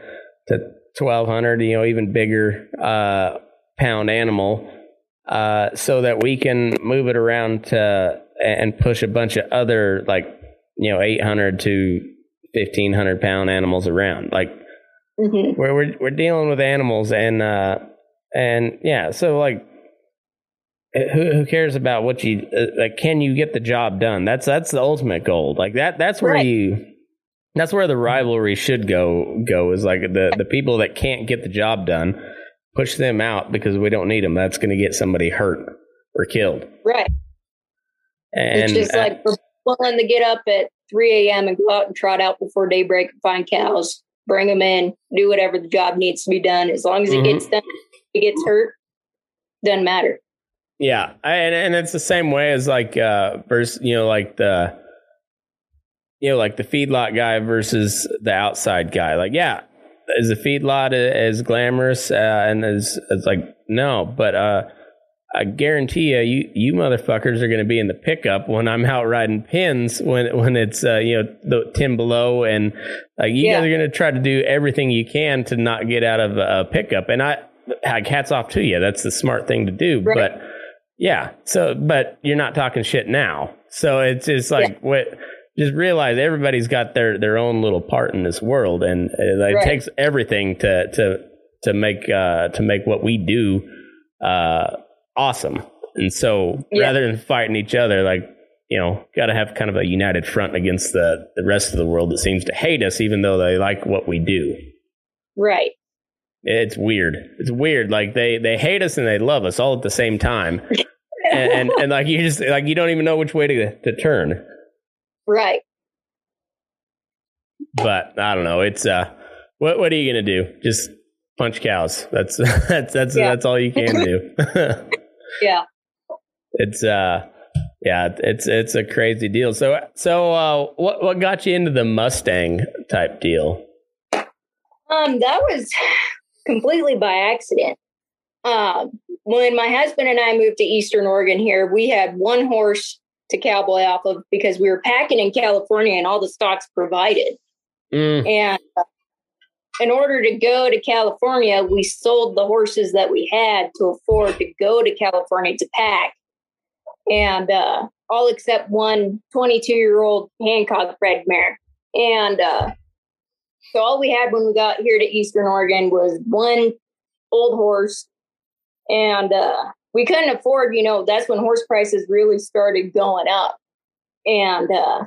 to twelve hundred. You know even bigger uh, pound animal uh, so that we can move it around to and push a bunch of other like you know 800 to 1500 pound animals around like mm-hmm. we're, we're we're dealing with animals and uh and yeah so like who who cares about what you uh, like can you get the job done that's that's the ultimate goal like that that's where right. you that's where the rivalry should go go is like the the people that can't get the job done push them out because we don't need them. That's going to get somebody hurt or killed. Right. And it's just like we're willing to get up at 3 a.m. and go out and trot out before daybreak and find cows, bring them in, do whatever the job needs to be done. As long as it mm-hmm. gets done, it gets hurt, doesn't matter. Yeah, and and it's the same way as like uh versus you know like the you know like the feedlot guy versus the outside guy. Like yeah, is the feedlot as glamorous uh, and as, as like no, but uh, I guarantee you, you you motherfuckers are going to be in the pickup when I'm out riding pins when when it's uh, you know the ten below and like you yeah. guys are going to try to do everything you can to not get out of a pickup and I like hats off to you. That's the smart thing to do, right. but yeah. So, but you're not talking shit now. So it's it's like yeah. what just realize everybody's got their their own little part in this world, and it, right. takes everything to to to make uh, to make what we do uh, awesome. And so yeah. rather than fighting each other, like you know, got to have kind of a united front against the the rest of the world that seems to hate us, even though they like what we do. Right. It's weird. It's weird. Like they they hate us and they love us all at the same time. and, and, and like you just like you don't even know which way to to turn. Right. But I don't know. It's uh, what what are you gonna do? Just punch cows. That's that's that's yeah. that's all you can do. yeah. It's uh yeah, it's it's a crazy deal. So so uh what what got you into the Mustang type deal? Um that was completely by accident. Um when my husband and I moved to Eastern Oregon here, we had one horse to cowboy off of because we were packing in California and all the stocks provided. Mm. And uh, in order to go to California, we sold the horses that we had to afford to go to California to pack. And uh, all except one 22 year old Hancock bred mare. And uh, so all we had when we got here to Eastern Oregon was one old horse. And uh, we couldn't afford, you know, that's when horse prices really started going up. And uh,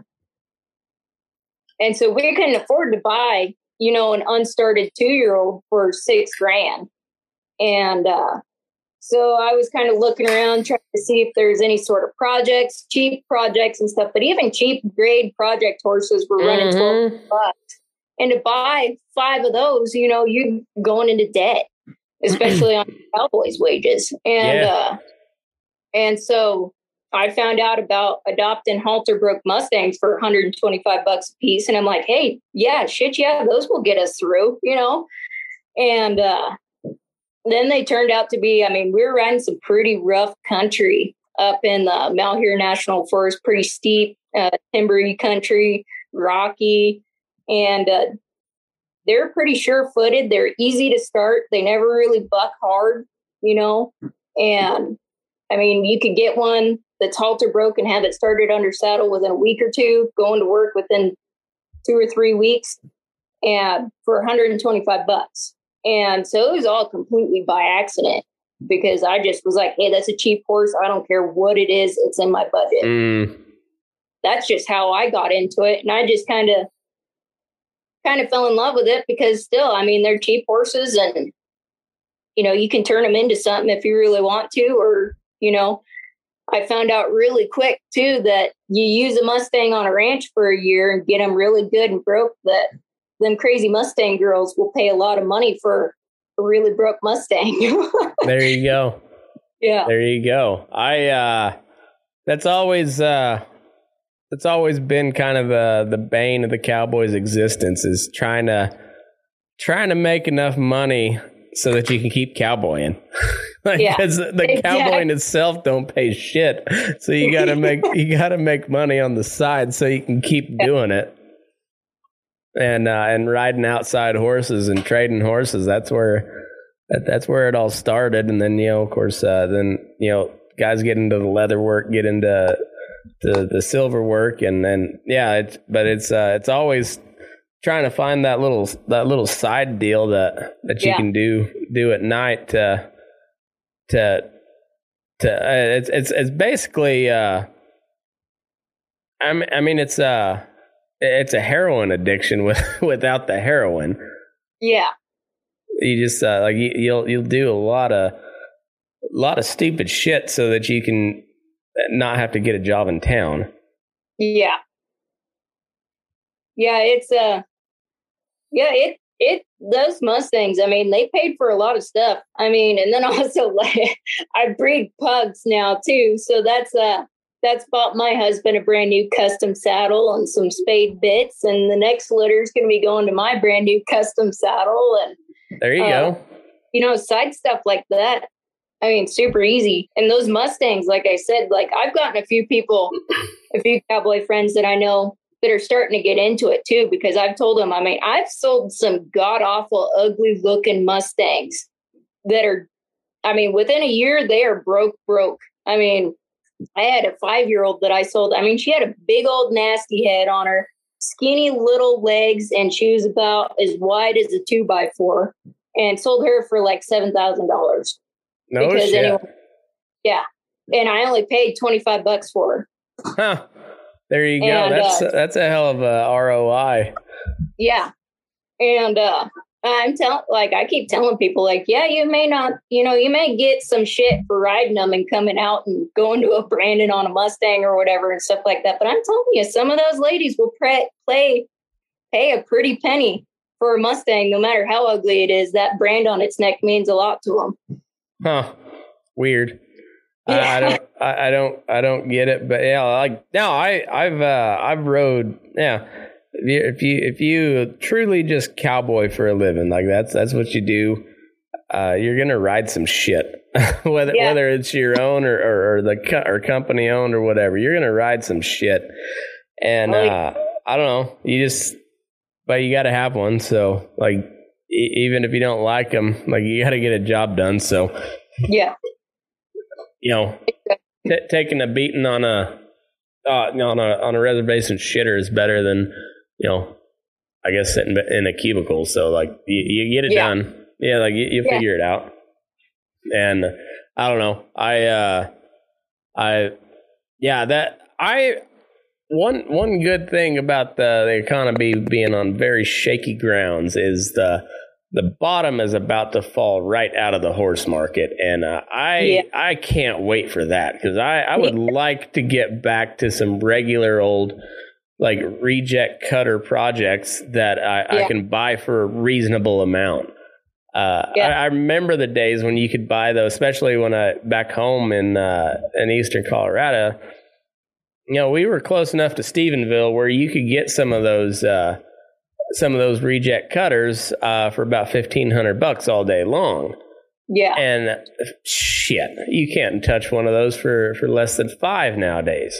and so we couldn't afford to buy, you know, an unstarted two year old for six grand. And uh, so I was kind of looking around trying to see if there's any sort of projects, cheap projects and stuff. But even cheap grade project horses were running mm-hmm. 12 bucks. And to buy five of those, you know, you're going into debt, especially on cowboys' wages. And yeah. uh, and so I found out about adopting halter broke Mustangs for 125 bucks a piece. And I'm like, hey, yeah, shit, yeah, those will get us through, you know? And uh, then they turned out to be, I mean, we were riding some pretty rough country up in the Malheur National Forest, pretty steep, uh, timbery country, rocky. And uh, they're pretty sure footed. They're easy to start. They never really buck hard, you know? And I mean, you could get one that's halter broken, and have it started under saddle within a week or two, going to work within two or three weeks, and for 125 bucks. And so it was all completely by accident because I just was like, hey, that's a cheap horse. I don't care what it is, it's in my budget. Mm. That's just how I got into it. And I just kind of kind of fell in love with it because still, I mean, they're cheap horses and you know, you can turn them into something if you really want to, or you know, I found out really quick too that you use a Mustang on a ranch for a year and get them really good and broke that them crazy Mustang girls will pay a lot of money for a really broke Mustang. there you go. Yeah. There you go. I uh that's always uh that's always been kind of uh the bane of the cowboys existence is trying to trying to make enough money so that you can keep cowboying. because yeah. the exactly. cowboying itself don't pay shit. So you gotta make you gotta make money on the side so you can keep doing it. And uh, and riding outside horses and trading horses. That's where that, that's where it all started. And then you know, of course, uh, then you know, guys get into the leather work, get into the the silver work, and then yeah, it's but it's uh, it's always trying to find that little that little side deal that that you yeah. can do do at night to to to uh, it's it's it's basically uh I mean, I mean it's uh it's a heroin addiction with without the heroin. Yeah. You just uh, like you, you'll you'll do a lot of a lot of stupid shit so that you can not have to get a job in town. Yeah. Yeah, it's uh yeah, it it those Mustangs, I mean, they paid for a lot of stuff. I mean, and then also like I breed pugs now too. So that's uh that's bought my husband a brand new custom saddle and some spade bits. And the next litter is gonna be going to my brand new custom saddle and there you uh, go. You know, side stuff like that. I mean, super easy. And those Mustangs, like I said, like I've gotten a few people, a few cowboy friends that I know that are starting to get into it too, because I've told them, I mean, I've sold some god awful, ugly looking Mustangs that are, I mean, within a year, they are broke, broke. I mean, I had a five year old that I sold. I mean, she had a big old nasty head on her, skinny little legs, and she was about as wide as a two by four and sold her for like $7,000. No because shit. Anyone, yeah, and I only paid twenty five bucks for her. Huh. There you and, go. that's uh, that's a hell of a ROI. Yeah, and uh, I'm telling, like, I keep telling people, like, yeah, you may not, you know, you may get some shit for riding them and coming out and going to a Brandon on a Mustang or whatever and stuff like that. But I'm telling you, some of those ladies will pre- play, pay a pretty penny for a Mustang, no matter how ugly it is. That brand on its neck means a lot to them. Huh? Weird. Yeah. I, I don't, I, I don't, I don't get it. But yeah, like now, I, I've, uh, I've rode, yeah if you if you truly just cowboy for a living, like that's that's what you do, uh, you're gonna ride some shit, whether yeah. whether it's your own or, or, or the co- or company owned or whatever. You're gonna ride some shit, and uh, I don't know. You just, but you got to have one. So like, e- even if you don't like them, like you got to get a job done. So yeah, you know, t- taking a beating on a uh, on a on a reservation shitter is better than you know, I guess sitting in a cubicle. So like you, you get it yeah. done. Yeah, like you, you yeah. figure it out. And I don't know. I uh I yeah, that I one one good thing about the, the economy being on very shaky grounds is the the bottom is about to fall right out of the horse market and uh, i yeah. i can't wait for that because i i would like to get back to some regular old like reject cutter projects that I, yeah. I can buy for a reasonable amount. Uh, yeah. I, I, remember the days when you could buy those, especially when I back home in uh, in eastern Colorado. You know, we were close enough to Stephenville where you could get some of those uh, some of those reject cutters uh, for about fifteen hundred bucks all day long. Yeah, and shit, you can't touch one of those for for less than five nowadays.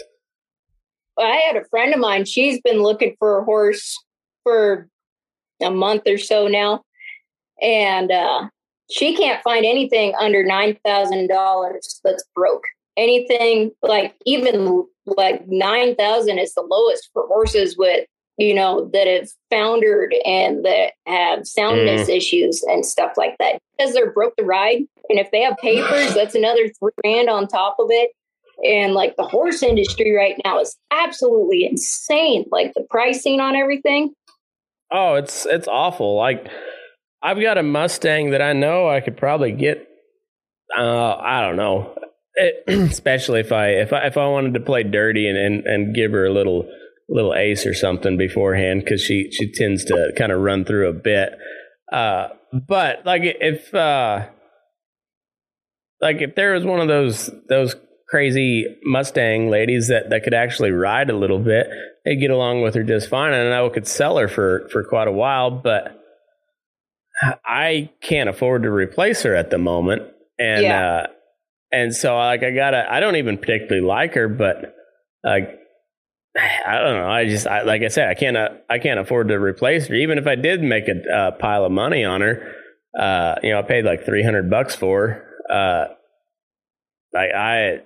I had a friend of mine, she's been looking for a horse for a month or so now. And uh, she can't find anything under $9,000 that's broke. Anything like even like 9,000 is the lowest for horses with, you know, that have foundered and that have soundness mm. issues and stuff like that because they're broke the ride. And if they have papers, that's another three grand on top of it. And like the horse industry right now is absolutely insane. Like the pricing on everything. Oh, it's it's awful. Like I've got a Mustang that I know I could probably get. Uh, I don't know, it, especially if I if I if I wanted to play dirty and and, and give her a little little ace or something beforehand because she she tends to kind of run through a bit. Uh, but like if uh, like if there was one of those those crazy Mustang ladies that, that could actually ride a little bit. They'd get along with her just fine, and I could sell her for, for quite a while, but I can't afford to replace her at the moment. And yeah. uh, and so like I gotta I don't even particularly like her, but like I don't know. I just I, like I said I can't uh, I can't afford to replace her. Even if I did make a uh, pile of money on her, uh, you know I paid like three hundred bucks for her. Uh, like I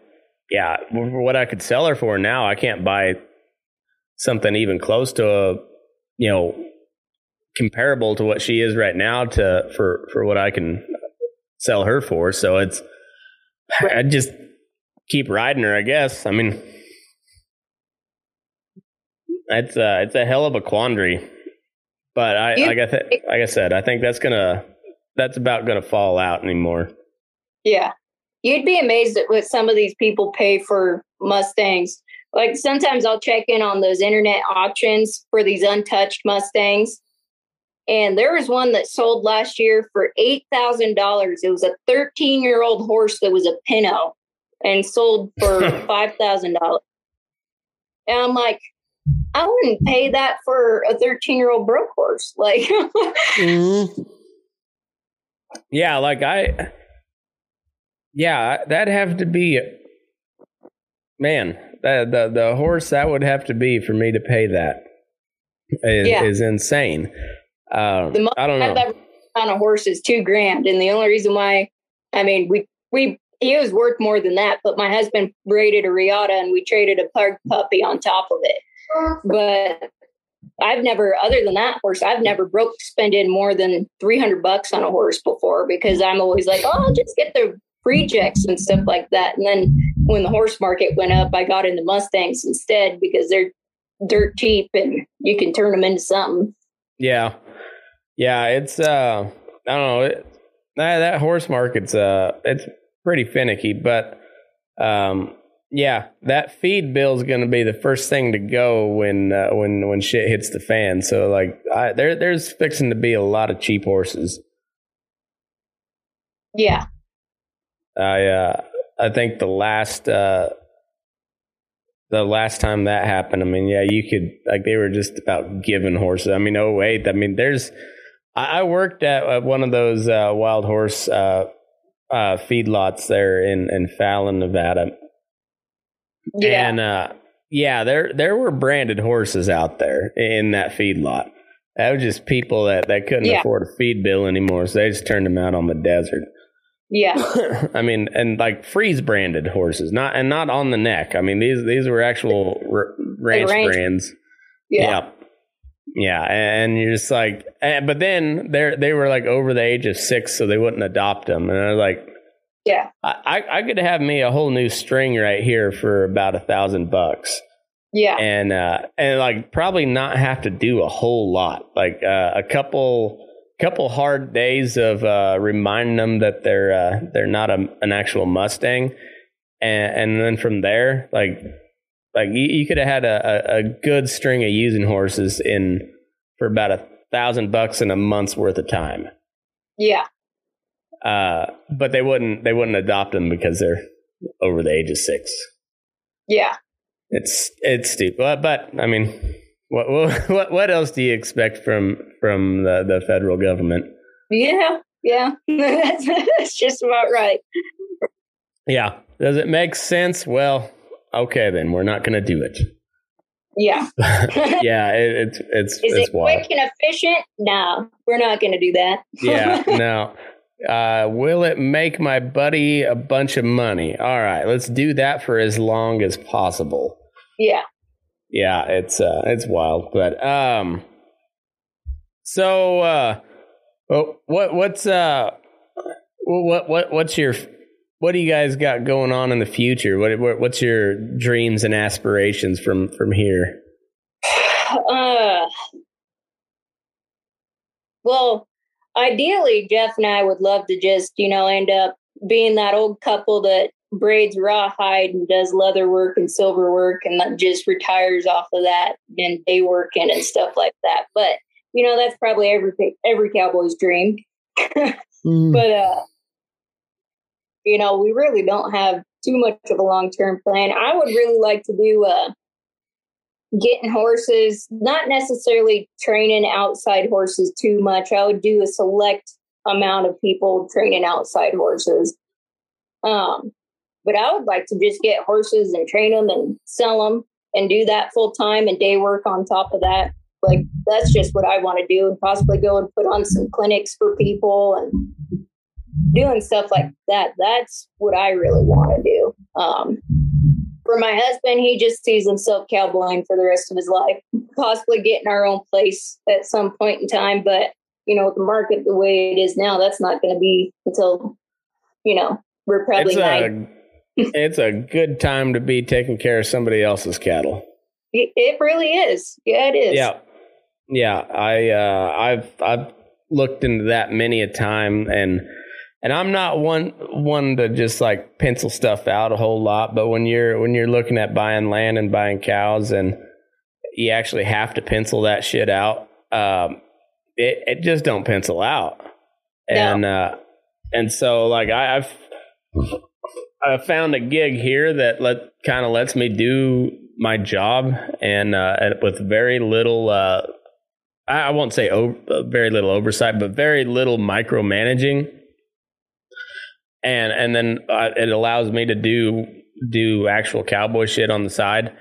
yeah, what I could sell her for now, I can't buy something even close to a, you know, comparable to what she is right now to for for what I can sell her for. So it's I just keep riding her, I guess. I mean, it's a it's a hell of a quandary. But I like I th- like I said, I think that's gonna that's about gonna fall out anymore. Yeah, you'd be amazed at what some of these people pay for Mustangs. Like sometimes I'll check in on those internet auctions for these untouched Mustangs. And there was one that sold last year for $8,000. It was a 13 year old horse that was a Pinto and sold for $5,000. And I'm like, I wouldn't pay that for a 13 year old broke horse. Like, mm-hmm. yeah, like I, yeah, that'd have to be man. The, the the horse that would have to be for me to pay that is, yeah. is insane. Um, the I don't know. I've ever on a horse is two grand, and the only reason why, I mean, we we he was worth more than that, but my husband braided a Riata and we traded a pug puppy on top of it. But I've never, other than that horse, I've never broke spending more than 300 bucks on a horse before because I'm always like, oh, I'll just get the rejects and stuff like that. And then when the horse market went up, I got into Mustangs instead because they're dirt cheap and you can turn them into something. Yeah. Yeah. It's, uh, I don't know. It, that, that horse market's, uh, it's pretty finicky, but, um, yeah, that feed bill is going to be the first thing to go when uh, when when shit hits the fan. So like, I, there there's fixing to be a lot of cheap horses. Yeah, I uh, I think the last uh, the last time that happened, I mean, yeah, you could like they were just about giving horses. I mean, oh wait, I mean, there's I, I worked at one of those uh, wild horse uh, uh, feedlots there in in Fallon, Nevada yeah. And uh, yeah, there there were branded horses out there in that feed lot. That was just people that, that couldn't yeah. afford a feed bill anymore, so they just turned them out on the desert. Yeah, I mean, and like freeze branded horses, not and not on the neck. I mean, these these were actual r- ranch, ranch, brands. Yeah. yeah. Yeah, and you're just like, but then they they were like over the age of six, so they wouldn't adopt them. And I was like, yeah. I, I could have me a whole new string right here for about a thousand bucks. Yeah. And uh and like probably not have to do a whole lot. Like uh, a couple couple hard days of uh reminding them that they're uh they're not a, an actual Mustang. And and then from there, like like you, you could have had a, a, a good string of using horses in for about a thousand bucks in a month's worth of time. Yeah. Uh, but they wouldn't they wouldn't adopt them because they're over the age of six. Yeah, it's it's stupid. But, but I mean, what what what else do you expect from from the, the federal government? Yeah, yeah, that's, that's just about right. Yeah, does it make sense? Well, okay, then we're not going to do it. Yeah, yeah, it, it's it's is it's it wild. quick and efficient? No, we're not going to do that. yeah, no. Uh, will it make my buddy a bunch of money? All right, let's do that for as long as possible. Yeah. Yeah, it's uh it's wild, but um so uh well, what what's uh what what what's your what do you guys got going on in the future? What, what what's your dreams and aspirations from from here? Uh well, ideally, Jeff and I would love to just, you know, end up being that old couple that braids rawhide and does leather work and silver work and just retires off of that and day working and stuff like that. But you know, that's probably every every cowboy's dream. mm. But uh, you know, we really don't have too much of a long term plan. I would really like to do uh, getting horses, not necessarily training outside horses too much. I would do a select amount of people training outside horses. Um, but I would like to just get horses and train them and sell them and do that full time and day work on top of that. Like that's just what I want to do and possibly go and put on some clinics for people and doing stuff like that. That's what I really want to do. Um, for my husband, he just sees himself cowboying for the rest of his life, possibly getting our own place at some point in time. But, you know, with the market the way it is now, that's not going to be until, you know, we're probably it's a, it's a good time to be taking care of somebody else's cattle. It, it really is. Yeah, it is. Yeah. Yeah. I, uh, I've, I've looked into that many a time and, and I'm not one one to just like pencil stuff out a whole lot, but when you're when you're looking at buying land and buying cows and you actually have to pencil that shit out, um, it it just don't pencil out. And no. uh, and so like I, I've I found a gig here that let kind of lets me do my job and uh, with very little uh, I won't say over, very little oversight, but very little micromanaging and and then uh, it allows me to do do actual cowboy shit on the side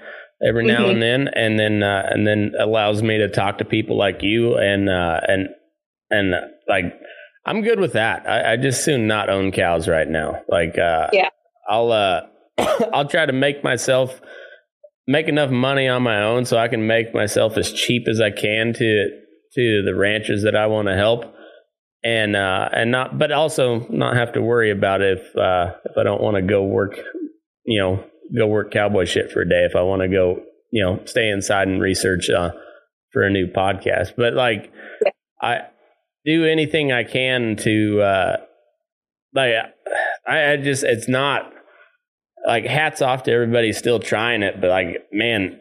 every now mm-hmm. and then, and then uh, and then allows me to talk to people like you and uh, and and uh, like I'm good with that. I, I, just soon not own cows right now. Like uh, yeah, I'll uh I'll try to make myself make enough money on my own so I can make myself as cheap as I can to to the ranchers that I want to help, and uh, and not, but also not have to worry about if uh, if I don't want to go work, you know, go work cowboy shit for a day. If I want to go, you know, stay inside and research uh, for a new podcast, but like I do anything I can to uh, like I, I just it's not like hats off to everybody still trying it, but like man,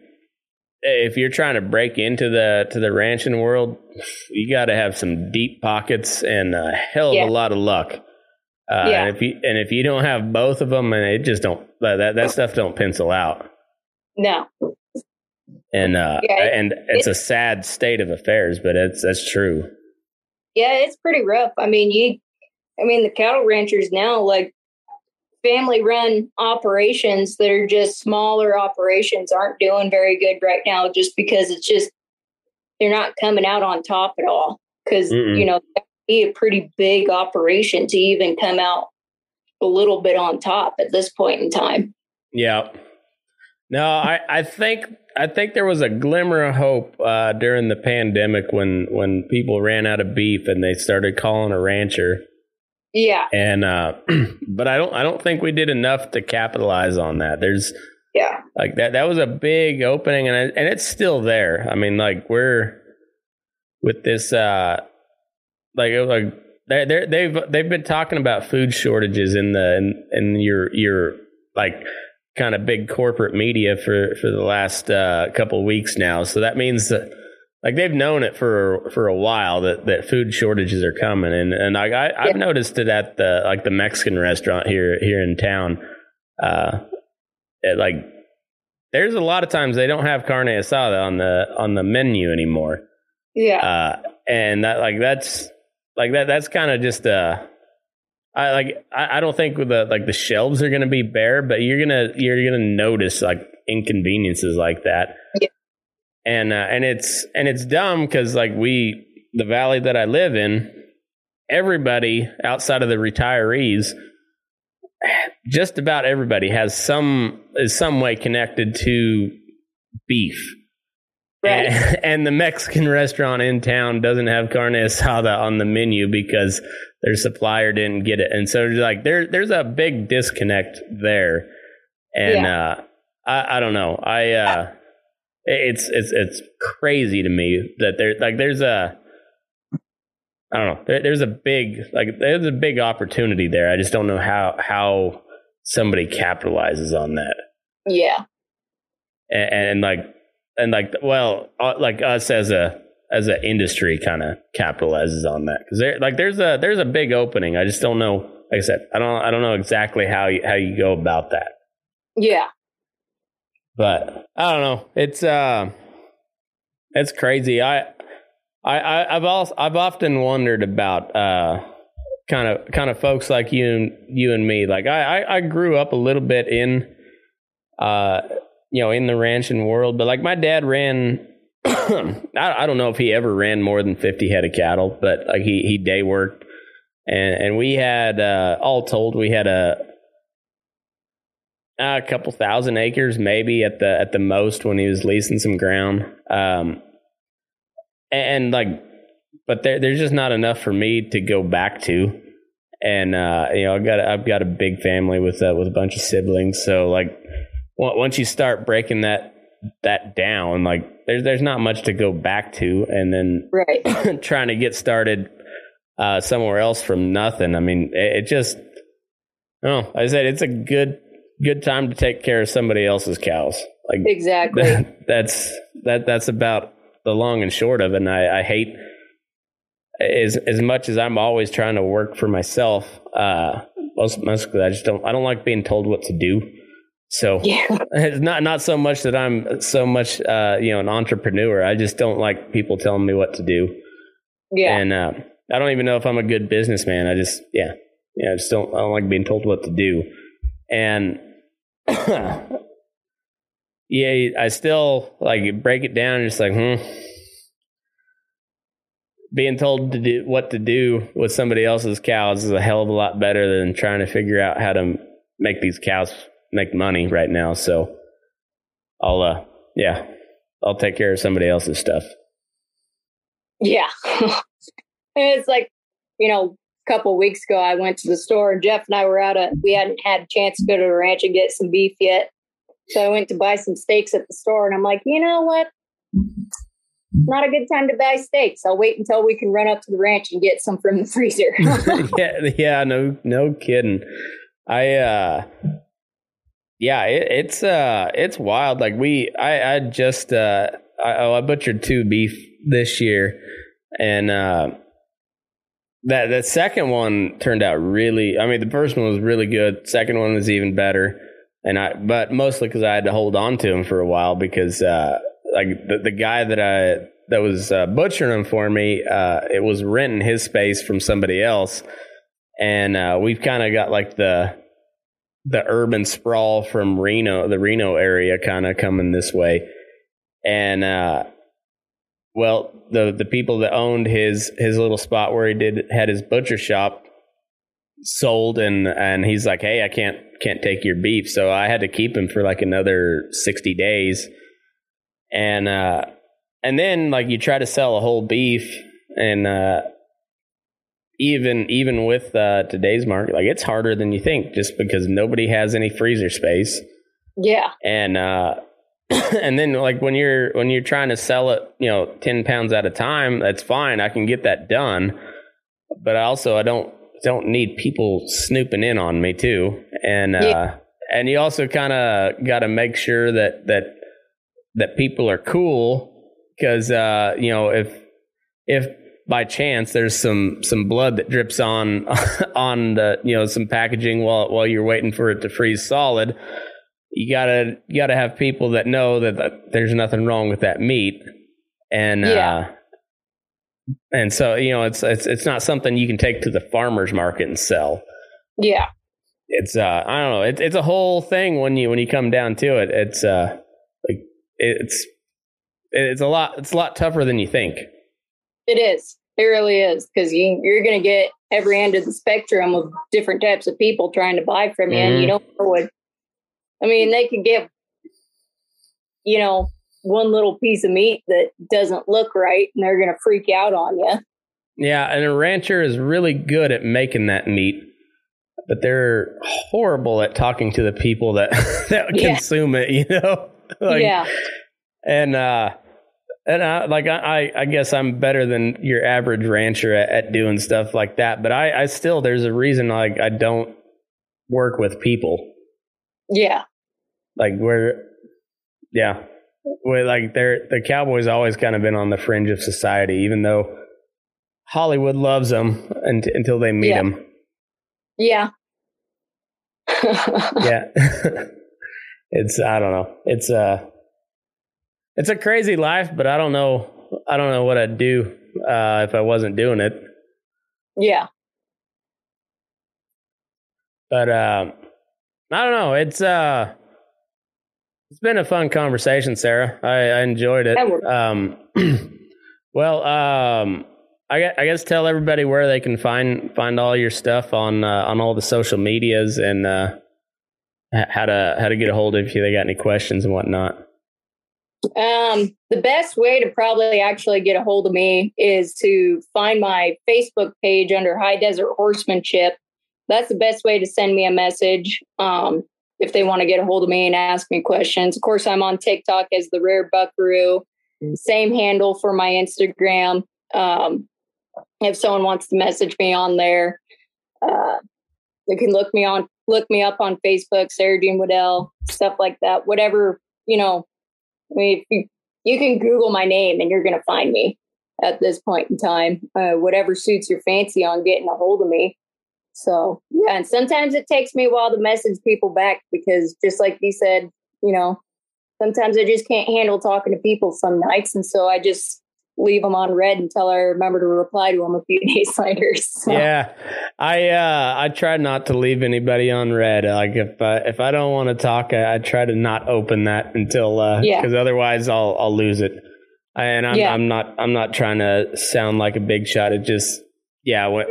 if you're trying to break into the to the ranching world, you got to have some deep pockets and a hell of yeah. a lot of luck. Uh, yeah. And if you and if you don't have both of them, and it just don't that that stuff don't pencil out. No. And uh, yeah, it, and it's, it's a sad state of affairs, but it's that's true. Yeah, it's pretty rough. I mean, you, I mean, the cattle ranchers now, like family run operations that are just smaller operations aren't doing very good right now just because it's just they're not coming out on top at all. Because you know be a pretty big operation to even come out a little bit on top at this point in time. Yeah. No i i think i think there was a glimmer of hope uh, during the pandemic when when people ran out of beef and they started calling a rancher yeah. And uh but I don't I don't think we did enough to capitalize on that. There's yeah. Like that that was a big opening and and it's still there. I mean like we're with this uh like like they they they've they've been talking about food shortages in the in, in your your like kind of big corporate media for for the last uh, couple of weeks now. So that means that like they've known it for for a while that, that food shortages are coming, and and I, I have noticed it at the like the Mexican restaurant here here in town. Uh, it, like there's a lot of times they don't have carne asada on the on the menu anymore. Yeah, uh, and that like that's like that that's kind of just uh I like I, I don't think the like the shelves are gonna be bare, but you're gonna you're gonna notice like inconveniences like that. Yeah and uh, and it's and it's dumb because like we the valley that I live in, everybody outside of the retirees, just about everybody has some is some way connected to beef. Right. And, and the Mexican restaurant in town doesn't have carne asada on the menu because their supplier didn't get it, and so like there there's a big disconnect there, and yeah. uh, I I don't know I. Uh, it's it's it's crazy to me that there like there's a I don't know there, there's a big like there's a big opportunity there. I just don't know how how somebody capitalizes on that. Yeah, and, and like and like well uh, like us as a as an industry kind of capitalizes on that because there like there's a there's a big opening. I just don't know. Like I said, I don't I don't know exactly how you how you go about that. Yeah, but I don't know. It's uh, it's crazy. I, I, I've also I've often wondered about uh, kind of kind of folks like you and you and me. Like I, I, I grew up a little bit in, uh, you know, in the ranching world, but like my dad ran. I, I don't know if he ever ran more than fifty head of cattle, but like he he day worked, and and we had uh, all told we had a a couple thousand acres, maybe at the at the most when he was leasing some ground. Um, and, and like, but there, there's just not enough for me to go back to. And uh, you know, I've got I've got a big family with uh, with a bunch of siblings, so like once you start breaking that that down, like there's there's not much to go back to, and then right trying to get started uh, somewhere else from nothing. I mean, it, it just oh, I said it's a good good time to take care of somebody else's cows. Like exactly. That, that's that that's about the long and short of it. And I, I hate as as much as I'm always trying to work for myself. Uh, most mostly I just don't I don't like being told what to do. So yeah. it's not not so much that I'm so much uh, you know an entrepreneur. I just don't like people telling me what to do. Yeah. And uh, I don't even know if I'm a good businessman. I just yeah yeah I just don't I don't like being told what to do. And yeah, I still like break it down, just like, hmm. Being told to do what to do with somebody else's cows is a hell of a lot better than trying to figure out how to make these cows make money right now. So I'll uh yeah, I'll take care of somebody else's stuff. Yeah. it's like, you know, couple weeks ago I went to the store and Jeff and I were out of we hadn't had a chance to go to the ranch and get some beef yet. So I went to buy some steaks at the store and I'm like, you know what? Not a good time to buy steaks. I'll wait until we can run up to the ranch and get some from the freezer. yeah, yeah, no no kidding. I uh yeah, it, it's uh it's wild. Like we I I just uh I, oh, I butchered two beef this year and uh that that second one turned out really I mean the first one was really good. Second one was even better. And I but mostly cuz I had to hold on to him for a while because uh like the, the guy that I that was uh, butchering them for me, uh, it was renting his space from somebody else, and uh, we've kind of got like the the urban sprawl from Reno, the Reno area, kind of coming this way, and uh, well, the the people that owned his his little spot where he did had his butcher shop sold and and he's like hey i can't can't take your beef. So i had to keep him for like another 60 days. And uh and then like you try to sell a whole beef and uh even even with uh today's market like it's harder than you think just because nobody has any freezer space. Yeah. And uh and then like when you're when you're trying to sell it you know 10 pounds at a time that's fine. I can get that done. But I also i don't don't need people snooping in on me too. And uh yeah. and you also kind of got to make sure that that that people are cool. Because uh, you know if if by chance there's some some blood that drips on on the you know some packaging while while you're waiting for it to freeze solid you gotta you gotta have people that know that, that there's nothing wrong with that meat. And yeah. uh and so you know it's it's it's not something you can take to the farmers market and sell. Yeah. It's uh i don't know. It's it's a whole thing when you when you come down to it. It's uh like it's it's a lot it's a lot tougher than you think. It is. It really is because you, you're going to get every end of the spectrum of different types of people trying to buy from you mm-hmm. and you don't know what i mean they could get you know one little piece of meat that doesn't look right and they're going to freak out on you yeah and a rancher is really good at making that meat but they're horrible at talking to the people that that yeah. consume it you know like, yeah and uh and I, like I, I guess I'm better than your average rancher at, at doing stuff like that. But I, I still there's a reason like I don't work with people. Yeah. Like where, yeah, where like they're the Cowboys always kind of been on the fringe of society, even though Hollywood loves them and, until they meet yeah. them. Yeah. yeah. it's I don't know. It's uh it's a crazy life, but I don't know. I don't know what I'd do uh, if I wasn't doing it. Yeah. But uh, I don't know. It's uh, it's been a fun conversation, Sara. I, I enjoyed it. Um, well, um, I I guess tell everybody where they can find find all your stuff on uh, on all the social medias and uh, how to how to get a hold of you. They got any questions and whatnot. Um, the best way to probably actually get a hold of me is to find my Facebook page under High Desert Horsemanship. That's the best way to send me a message um, if they want to get a hold of me and ask me questions. Of course, I'm on TikTok as the Rare Buckaroo. Same handle for my Instagram. Um, if someone wants to message me on there, uh, they can look me on look me up on Facebook, Sara Jean Wedel, stuff like that. Whatever you know I mean, you, you can Google my name and you're going to find me at this point in time. Uh, whatever suits your fancy on getting a hold of me. So yeah, and sometimes it takes me a while to message people back because just like you said, you know, sometimes I just can't handle talking to people some nights, and so I just leave them on read until I remember to reply to them a few days later. So. Yeah, I uh, I try not to leave anybody on read. Like if I, if I don't want to talk, I, I, try to not open that until uh, yeah, because otherwise I'll I'll lose it. And I'm yeah. I'm not I'm not trying to sound like a big shot. It just yeah. When,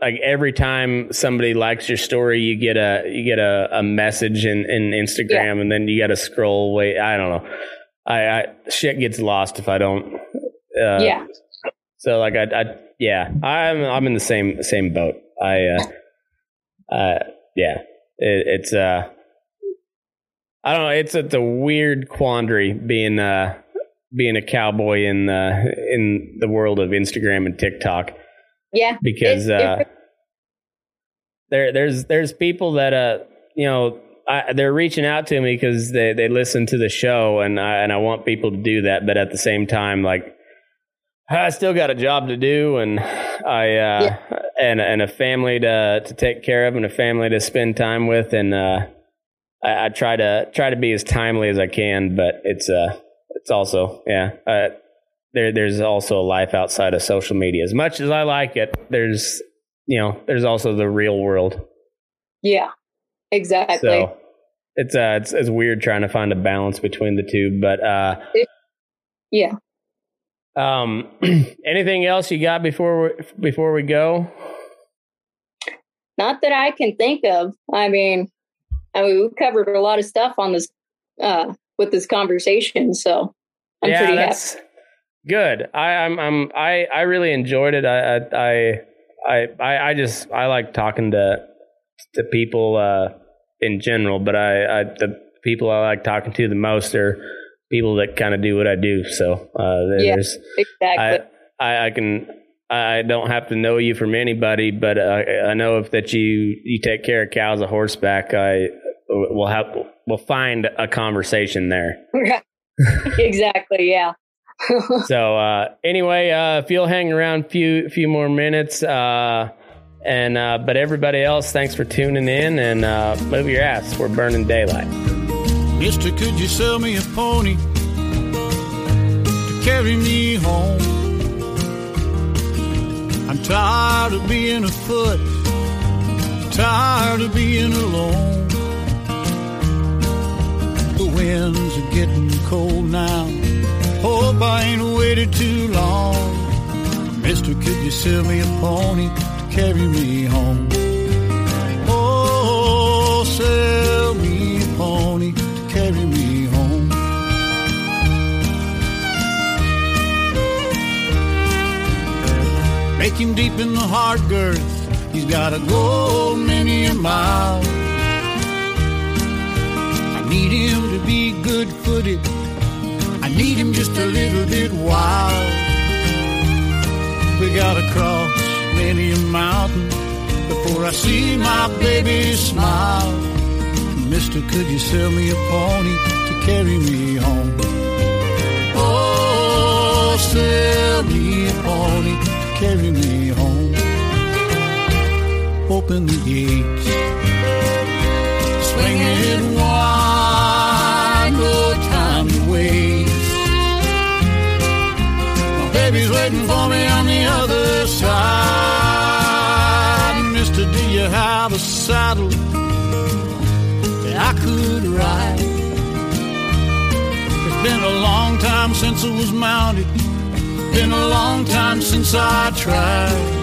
like every time somebody likes your story, you get a you get a, a message in, in Instagram, yeah. and then you got to scroll. Wait, I don't know. I, I, shit gets lost if I don't. Uh, yeah. So like I, I yeah I'm I'm in the same same boat. I uh, uh yeah it, it's uh I don't know it's it's a weird quandary being uh being a cowboy in the in the world of Instagram and TikTok. Yeah, because uh, there there's there's people that uh you know I, they're reaching out to me because they they listen to the show and I and I want people to do that, but at the same time like I still got a job to do and I uh yeah. and and a family to to take care of and a family to spend time with and uh I, I try to try to be as timely as I can, but it's uh it's also yeah. Uh, there there's also a life outside of social media. As much as I like it, there's you know there's also the real world. Yeah, exactly. So it's uh it's, it's weird trying to find a balance between the two, but uh, it, yeah. Um, anything else you got before we, before we go? Not that I can think of. I mean, I mean, we covered a lot of stuff on this uh, with this conversation, so I'm yeah, pretty happy. Good. I, I'm. I'm. I. I really enjoyed it. I. I. I. I. I just. I like talking to to people uh, in general, but I, I. The people I like talking to the most are people that kind of do what I do. So uh, yeah, exactly. I, I. I can. I don't have to know you from anybody, but uh, I know if that you you take care of cows a horseback, I will have we'll find a conversation there. exactly. Yeah. so uh, anyway, uh, if you'll hang around a few few more minutes, uh, and uh, but everybody else, thanks for tuning in and uh, move your ass. We're burning daylight. Mister, could you sell me a pony to carry me home? I'm tired of being afoot, tired of being alone. The winds are getting cold now Hope I ain't waited too long. Mister, could you sell me a pony to carry me home? Oh, sell me a pony to carry me home. Make him deep in the heart girth. He's got a go many a mile. I need him to be good footed need him just a little bit wild. We gotta cross many a mountain before I see my baby smile. Mister, could you sell me a pony to carry me home? Oh, sell me a pony to carry me home. Open the gates, swing it wide, no time to wait baby's waiting for me on the other side. Mister, do you have a saddle that I could ride? It's been a long time since it was mounted. Been a long time since I tried.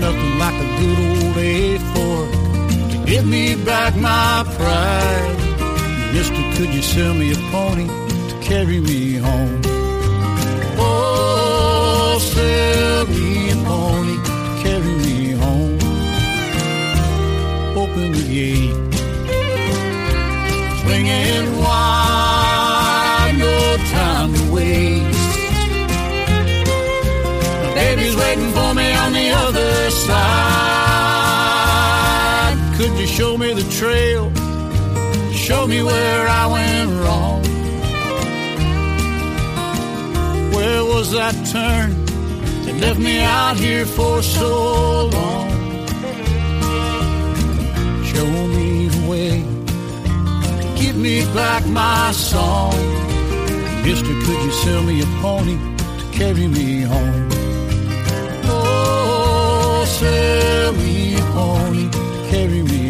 Nothing like a good old A fork to give me back my pride. Mister, could you sell me a pony to carry me home? Sell me a pony to carry me home. Open the gate, swing it wide, no time to waste. My baby's waiting for me on the other side. Could you show me the trail? Show me where I went wrong. Where was that turn? left me out here for so long. Show me the way, give me back my song. Mister, could you sell me a pony to carry me home? Oh, sell me a pony, to carry me